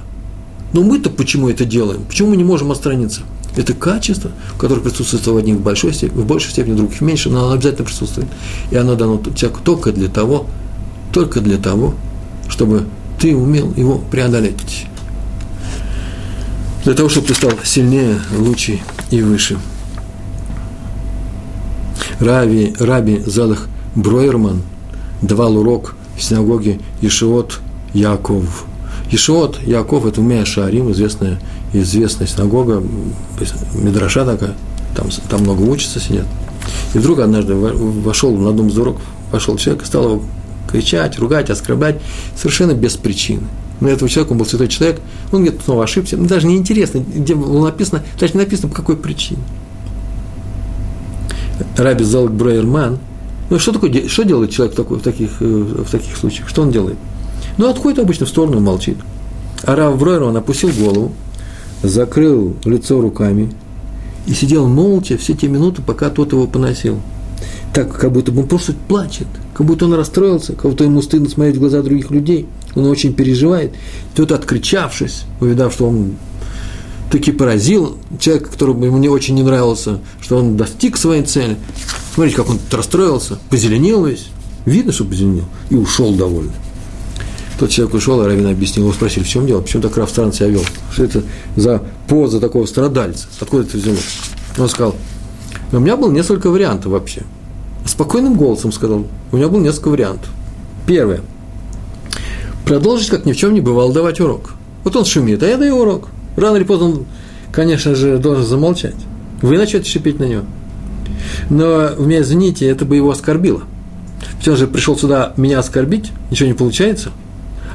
Но мы-то почему это делаем? Почему мы не можем отстраниться? Это качество, которое присутствует в одних в большой степени, в большей степени, в других в меньшей, но оно обязательно присутствует. И оно дано человеку только для того, только для того, чтобы ты умел его преодолеть. Для того, чтобы ты стал сильнее, лучше и выше. Рави, Раби Залах Бройерман давал урок в синагоге Ешиот Яков. Ешиот Яков – это Умея Шарим, известная, известная синагога, Медраша такая, там, там много учатся, сидят. И вдруг однажды вошел на одном из уроков, вошел человек и стал его кричать, ругать, оскорблять, совершенно без причины. Но этого человека, он был святой человек, он где-то снова ошибся, ну, даже не интересно, где было написано, даже не написано, по какой причине. Раби Залк Брайерман. Ну, что, такое, что делает человек в, такой, в, таких, э, в таких случаях? Что он делает? Ну, отходит обычно в сторону молчит. А Рав Бройерман опустил голову, закрыл лицо руками и сидел молча все те минуты, пока тот его поносил. Так, как будто бы он просто плачет, как будто он расстроился, как будто ему стыдно смотреть в глаза других людей. Он очень переживает. Тот, откричавшись, увидав, что он таки поразил человека, которому ему не очень не нравился, что он достиг своей цели. Смотрите, как он расстроился, позеленел весь. Видно, что позеленел. И ушел довольно. Тот человек ушел, а Равин объяснил, его спросили, в чем дело, почему так Рав странно себя вел, что это за поза такого страдальца, откуда это взялось. Он сказал, у меня было несколько вариантов вообще. Спокойным голосом сказал, у меня было несколько вариантов. Первое. Продолжить, как ни в чем не бывало, давать урок. Вот он шумит, а я даю урок – Рано или поздно он, конечно же, должен замолчать. Вы начнете шипеть на него. Но, меня извините, это бы его оскорбило. Он же пришел сюда меня оскорбить, ничего не получается.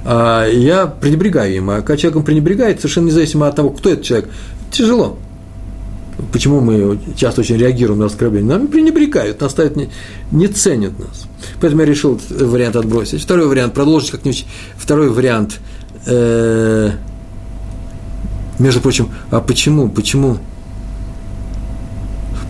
А я пренебрегаю им. А когда человеком пренебрегает, совершенно независимо от того, кто этот человек, тяжело. Почему мы часто очень реагируем на оскорбление? Нам пренебрегают, нас ставят, не, не ценят нас. Поэтому я решил этот вариант отбросить. Второй вариант, продолжить как-нибудь. Второй вариант э, – между прочим, а почему, почему?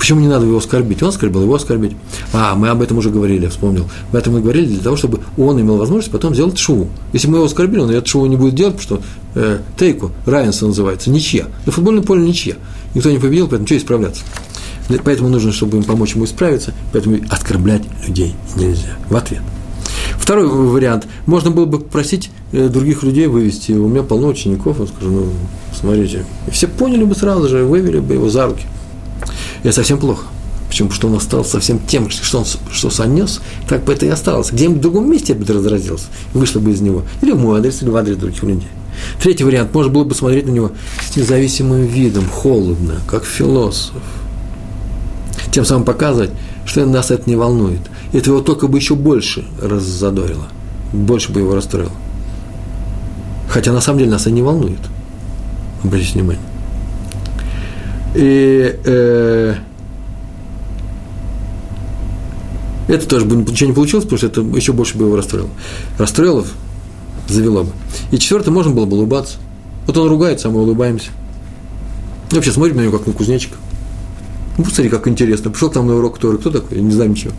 Почему не надо его оскорбить? Он оскорбил, его оскорбить. А, мы об этом уже говорили, вспомнил. Мы об этом мы говорили для того, чтобы он имел возможность потом сделать шоу. Если мы его оскорбили, он это шоу не будет делать, потому что э, тейку, равенство называется, ничья. На футбольном поле ничья. Никто не победил, поэтому что исправляться? Поэтому нужно, чтобы им помочь ему исправиться, поэтому оскорблять людей нельзя. В ответ. Второй вариант. Можно было бы попросить э, других людей вывести. У меня полно учеников. Он скажу, ну, смотрите. И все поняли бы сразу же, вывели бы его за руки. Это совсем плохо. Почему? Потому что он остался совсем тем, что он что сонес, так бы это и осталось. Где-нибудь в другом месте я бы разразился, вышло бы из него. Или в мой адрес, или в адрес других людей. Третий вариант. Можно было бы смотреть на него с независимым видом, холодно, как философ. Тем самым показывать, что нас это не волнует. Это его только бы еще больше раззадорило, больше бы его расстроило. Хотя на самом деле нас это не волнует. Обратите внимание. И э, это тоже бы ничего не получилось, потому что это еще больше бы его расстроило. Расстроило, завело бы. И четвертое, можно было бы улыбаться. Вот он ругается, а мы улыбаемся. И вообще смотрим на него, как на кузнечика. Ну, посмотри, как интересно. Пришел там на урок Торы, кто такой? Я не знаю ничего.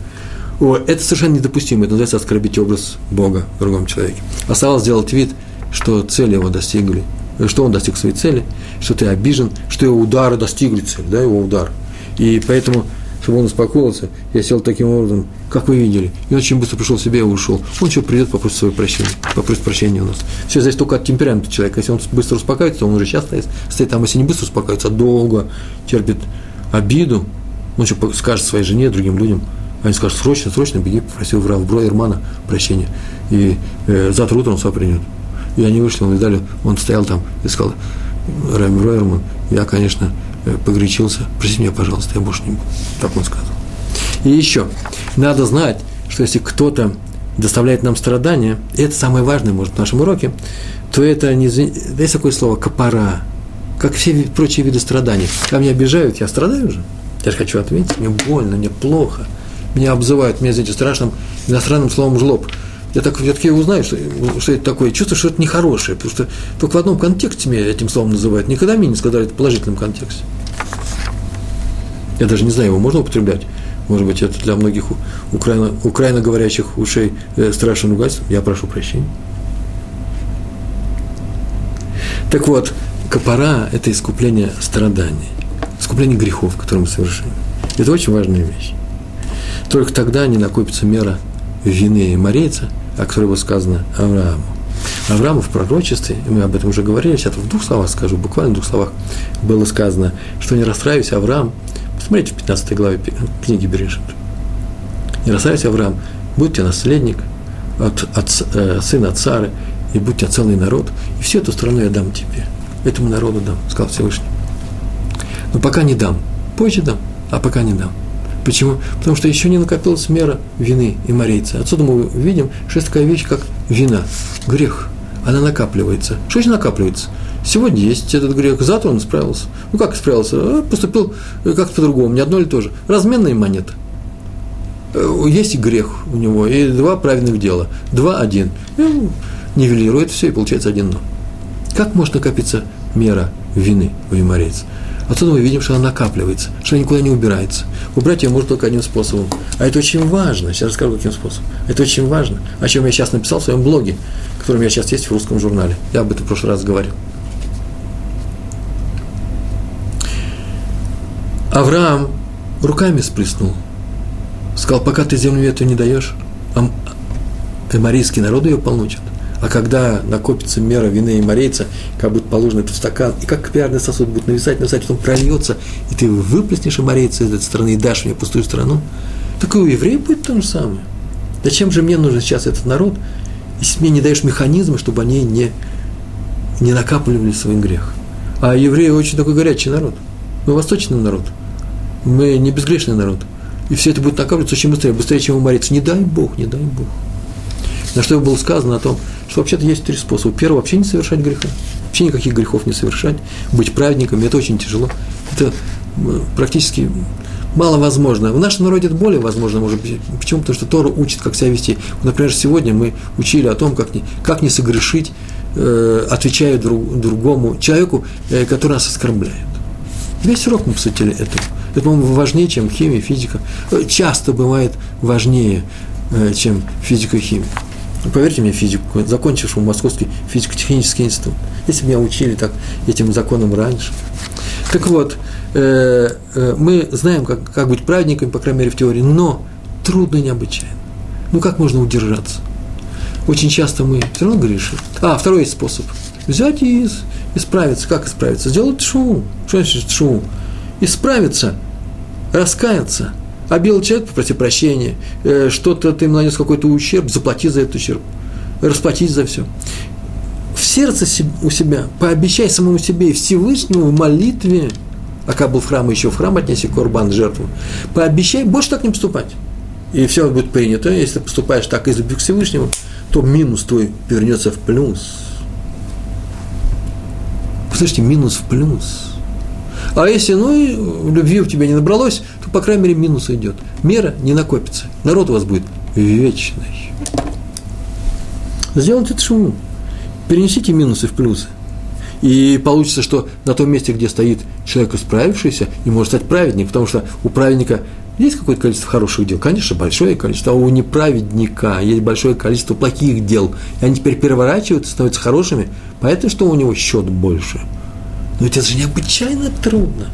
О, это совершенно недопустимо. Это называется оскорбить образ Бога в другом человеке. Осталось сделать вид, что цели его достигли, что он достиг своей цели, что ты обижен, что его удары достигли цели, да, его удар. И поэтому, чтобы он успокоился, я сел таким образом, как вы видели. И он очень быстро пришел в себя и ушел. Он еще придет, попросит свое прощение, попросит прощения у нас. Все зависит только от темперамента человека. Если он быстро успокаивается, он уже сейчас стоит, стоит там. Если не быстро успокаивается, а долго терпит обиду, он еще скажет своей жене, другим людям, они скажут, срочно, срочно беги, попросил Рав Бройермана прощения. И э, завтра утром он сам принят. И они вышли, он видали, он стоял там и сказал, Рав Бройерман, я, конечно, э, погречился, прости меня, пожалуйста, я больше не буду. Так он сказал. И еще, надо знать, что если кто-то доставляет нам страдания, и это самое важное, может, в нашем уроке, то это не... Есть такое слово «копора», как все прочие виды страданий. Когда меня обижают, я страдаю же. Я же хочу ответить, мне больно, мне плохо. Меня обзывают, меня, знаете, страшным иностранным словом «жлоб». Я так я таки узнаю, что, что это такое. Чувствую, что это нехорошее, потому что только в одном контексте меня этим словом называют. Никогда мне не сказали это в положительном контексте. Я даже не знаю, его можно употреблять. Может быть, это для многих украино, украино говорящих ушей э, ругательство. Я прошу прощения. Так вот, копора – это искупление страданий, искупление грехов, которые мы совершили. Это очень важная вещь. Только тогда не накопится мера вины морейца, о которой было сказано Аврааму. Аврааму в пророчестве, и мы об этом уже говорили, сейчас в двух словах скажу, буквально в двух словах, было сказано, что не расстраивайся, Авраам, посмотрите в 15 главе книги Берешит, не расстраивайся, Авраам, будь тебе наследник от, от э, сына от Сары, и будь тебе целый народ, и всю эту страну я дам тебе, этому народу дам, сказал Всевышний. Но пока не дам, позже дам, а пока не дам. Почему? Потому что еще не накопилась мера вины и морейца. Отсюда мы видим, что есть такая вещь, как вина, грех. Она накапливается. Что значит накапливается? Сегодня есть этот грех, завтра он справился. Ну как справился? А, поступил как-то по-другому, не одно или то же. Разменная монета. Э, есть грех у него, и два правильных дела. Два, один. И нивелирует все, и получается один но. Как может накопиться мера вины у юморейца? Отсюда мы видим, что она накапливается, что она никуда не убирается. Убрать ее можно только одним способом. А это очень важно. Сейчас расскажу, каким способом. Это очень важно. О чем я сейчас написал в своем блоге, который у меня сейчас есть в русском журнале. Я об этом в прошлый раз говорил. Авраам руками сплеснул. Сказал, пока ты землю эту не даешь, эморийский народ ее полночат. А когда накопится мера вины и морейца, как будет положено это в стакан, и как пиарный сосуд будет нависать, нависать, потом прольется, и ты выплеснешь и морейца из этой страны и дашь мне пустую страну, так и у евреев будет то же самое. Зачем же мне нужен сейчас этот народ, если мне не даешь механизмы, чтобы они не, не накапливали свой грех? А евреи очень такой горячий народ. Мы восточный народ. Мы не безгрешный народ. И все это будет накапливаться очень быстрее, быстрее, чем умориться. Не дай Бог, не дай Бог. На что было сказано о том, что вообще-то есть три способа. Первый – вообще не совершать греха. Вообще никаких грехов не совершать. Быть праведником – это очень тяжело. Это практически маловозможно. В нашем народе это более возможно, может быть. Почему? Потому что Тора учит, как себя вести. Например, сегодня мы учили о том, как не, как не согрешить, э, отвечая друг, другому человеку, э, который нас оскорбляет. Весь урок мы посвятили этому. Это, по-моему, важнее, чем химия, физика. Э, часто бывает важнее, э, чем физика и химия. Ну, поверьте мне, физику, закончившему Московский физико-технический институт. Если меня учили так этим законам раньше. Так вот, э, э, мы знаем, как, как быть праведниками, по крайней мере, в теории, но трудно необычайно. Ну, как можно удержаться? Очень часто мы все равно грешим. А, второй есть способ. Взять и исправиться. Как исправиться? Сделать шоу. Что значит шоу? Исправиться, раскаяться – белый человек, попроси прощения, э, что-то ты ему нанес какой-то ущерб, заплати за этот ущерб, расплатись за все. В сердце у себя пообещай самому себе и Всевышнему в молитве, а как был в храм, еще в храм отнеси корбан, жертву, пообещай больше так не поступать. И все будет принято. Если поступаешь так из любви к Всевышнему, то минус твой вернется в плюс. Слышите, минус в плюс. А если, ну, любви у тебя не набралось, по крайней мере, минус идет. Мера не накопится. Народ у вас будет вечный. Сделайте это шуму. Перенесите минусы в плюсы. И получится, что на том месте, где стоит человек исправившийся, и может стать праведник, потому что у праведника есть какое-то количество хороших дел, конечно, большое количество, а у неправедника есть большое количество плохих дел, и они теперь переворачиваются, становятся хорошими, поэтому что у него счет больше. Но это же необычайно трудно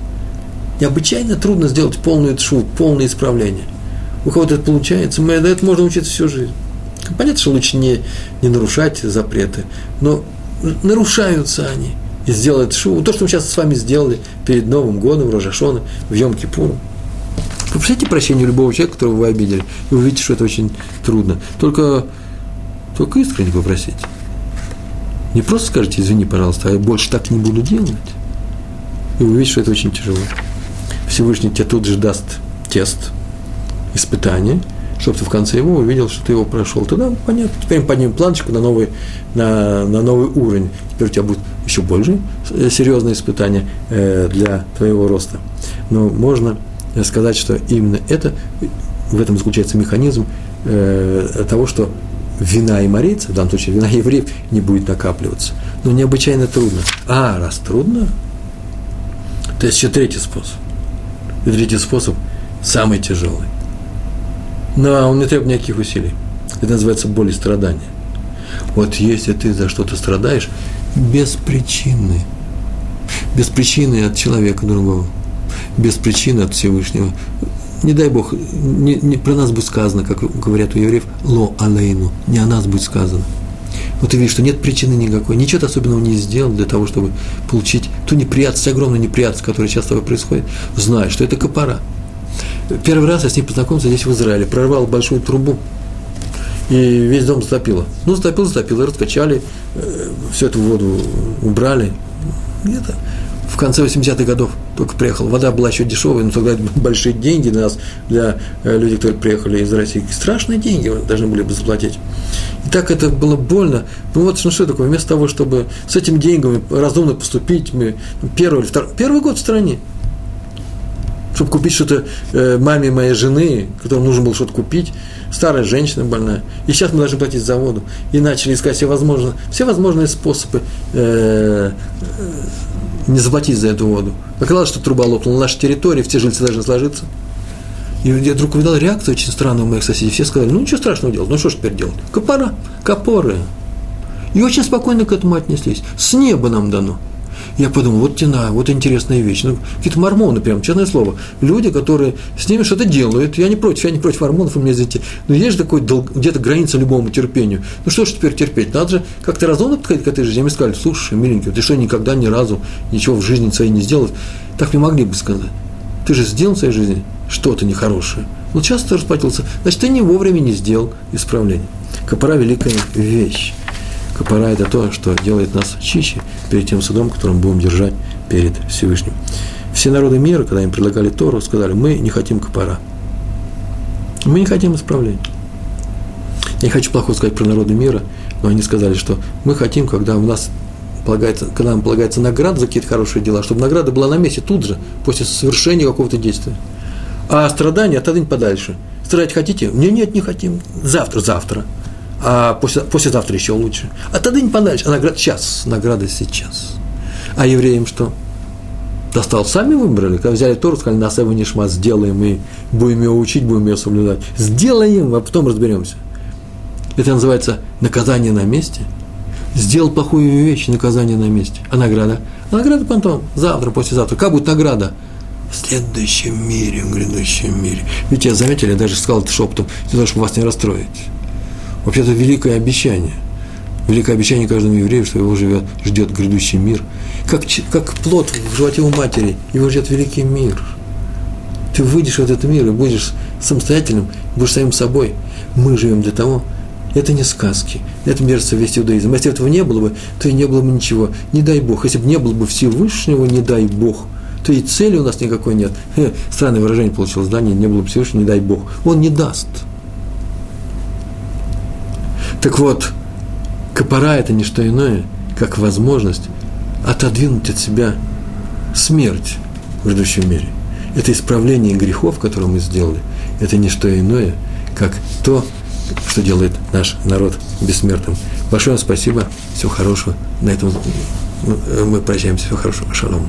необычайно трудно сделать полную тшу, полное исправление. У кого-то это получается, мы, это можно учиться всю жизнь. Понятно, что лучше не, не нарушать запреты, но нарушаются они. И сделать шу. То, что мы сейчас с вами сделали перед Новым годом, Рожашона, в Йом-Кипуру. Попросите прощения любого человека, которого вы обидели, и увидите, что это очень трудно. Только, только искренне попросите. Не просто скажите, извини, пожалуйста, а я больше так не буду делать. И увидите, что это очень тяжело. Всевышний тебе тут же даст тест, испытание, чтобы ты в конце его увидел, что ты его прошел. Тогда понятно, теперь мы поднимем планочку на новый, на, на новый уровень. Теперь у тебя будет еще больше э, серьезные испытания э, для твоего роста. Но можно сказать, что именно это, в этом заключается механизм э, того, что вина и морейца, в данном случае вина евреев, не будет накапливаться. Но необычайно трудно. А, раз трудно, то есть еще третий способ. И третий способ самый тяжелый. Но он не требует никаких усилий. Это называется боль и страдание. Вот если ты за что-то страдаешь, без причины, без причины от человека другого, без причины от Всевышнего, не дай Бог, не, не, про нас будет сказано, как говорят у евреев, ло алейну, не о нас будет сказано. Вот ты видишь, что нет причины никакой, ничего ты особенного не сделал для того, чтобы получить ту неприятность, огромную неприятность, которая сейчас с тобой происходит, знай, что это копора. Первый раз я с ней познакомился здесь в Израиле, прорвал большую трубу, и весь дом затопило. Ну, затопило, затопило, раскачали, э, всю эту воду убрали. Где-то в конце 80-х годов только приехал. Вода была еще дешевая, но тогда большие деньги для нас, для э, людей, которые приехали из России. Страшные деньги должны были бы заплатить. И так это было больно. Ну вот, ну что такое, вместо того, чтобы с этими деньгами разумно поступить, мы первый или второй, первый год в стране, чтобы купить что-то э, маме моей жены, которому нужно было что-то купить, старая женщина больная. И сейчас мы должны платить за воду. И начали искать все возможные, все возможные способы э, не заплатить за эту воду. Оказалось, что труба лопнула на нашей территории, все жильцы должны сложиться. И я вдруг увидел реакцию очень странную у моих соседей. Все сказали, ну ничего страшного делать, ну что ж теперь делать? Копора, копоры. И очень спокойно к этому отнеслись. С неба нам дано. Я подумал, вот тена, вот интересная вещь. Ну, какие-то мормоны, прям, честное слово. Люди, которые с ними что-то делают. Я не против, я не против мормонов, у меня, извините. Но есть же такой где-то граница любому терпению. Ну, что ж теперь терпеть? Надо же как-то разумно подходить к этой жизни. Мне сказали, слушай, миленький, ты что, никогда ни разу ничего в жизни своей не сделал? Так не могли бы сказать. Ты же сделал в своей жизни что-то нехорошее. Вот сейчас ты расплатился. Значит, ты не вовремя не сделал исправление. Копора – великая вещь. Капара – это то, что делает нас чище перед тем судом, которым будем держать перед Всевышним. Все народы мира, когда им предлагали Тору, сказали, мы не хотим капара. Мы не хотим исправления. Я не хочу плохо сказать про народы мира, но они сказали, что мы хотим, когда у нас полагается, когда нам полагается награда за какие-то хорошие дела, чтобы награда была на месте тут же, после совершения какого-то действия. А страдания отодвинь подальше. Страдать хотите? Нет, нет, не хотим. Завтра, завтра а после, послезавтра еще лучше. А тогда не понравится. А награда сейчас, награда сейчас. А евреям что? Достал, сами выбрали, когда взяли Тору, сказали, нас его не шма, сделаем, и будем ее учить, будем ее соблюдать. Сделаем, а потом разберемся. Это называется наказание на месте. Сделал плохую вещь, наказание на месте. А награда? А награда потом, завтра, послезавтра. Как будет награда? В следующем мире, в грядущем мире. Ведь я заметили, я даже сказал это шепотом, для того, чтобы вас не расстроить. Вообще-то великое обещание. Великое обещание каждому еврею, что его живет, ждет грядущий мир. Как, как плод в животе у матери, его ждет великий мир. Ты выйдешь в этот мир и будешь самостоятельным, будешь самим собой. Мы живем для того, это не сказки, это мерзко весь иудаизм. Если этого не было бы, то и не было бы ничего. Не дай Бог. Если бы не было бы Всевышнего, не дай Бог, то и цели у нас никакой нет. Странное выражение получилось, да, не, не было бы Всевышнего, не дай Бог. Он не даст. Так вот, копора – это не что иное, как возможность отодвинуть от себя смерть в грядущем мире. Это исправление грехов, которые мы сделали, это не что иное, как то, что делает наш народ бессмертным. Большое вам спасибо, всего хорошего. На этом мы прощаемся. Всего хорошего. Шалом.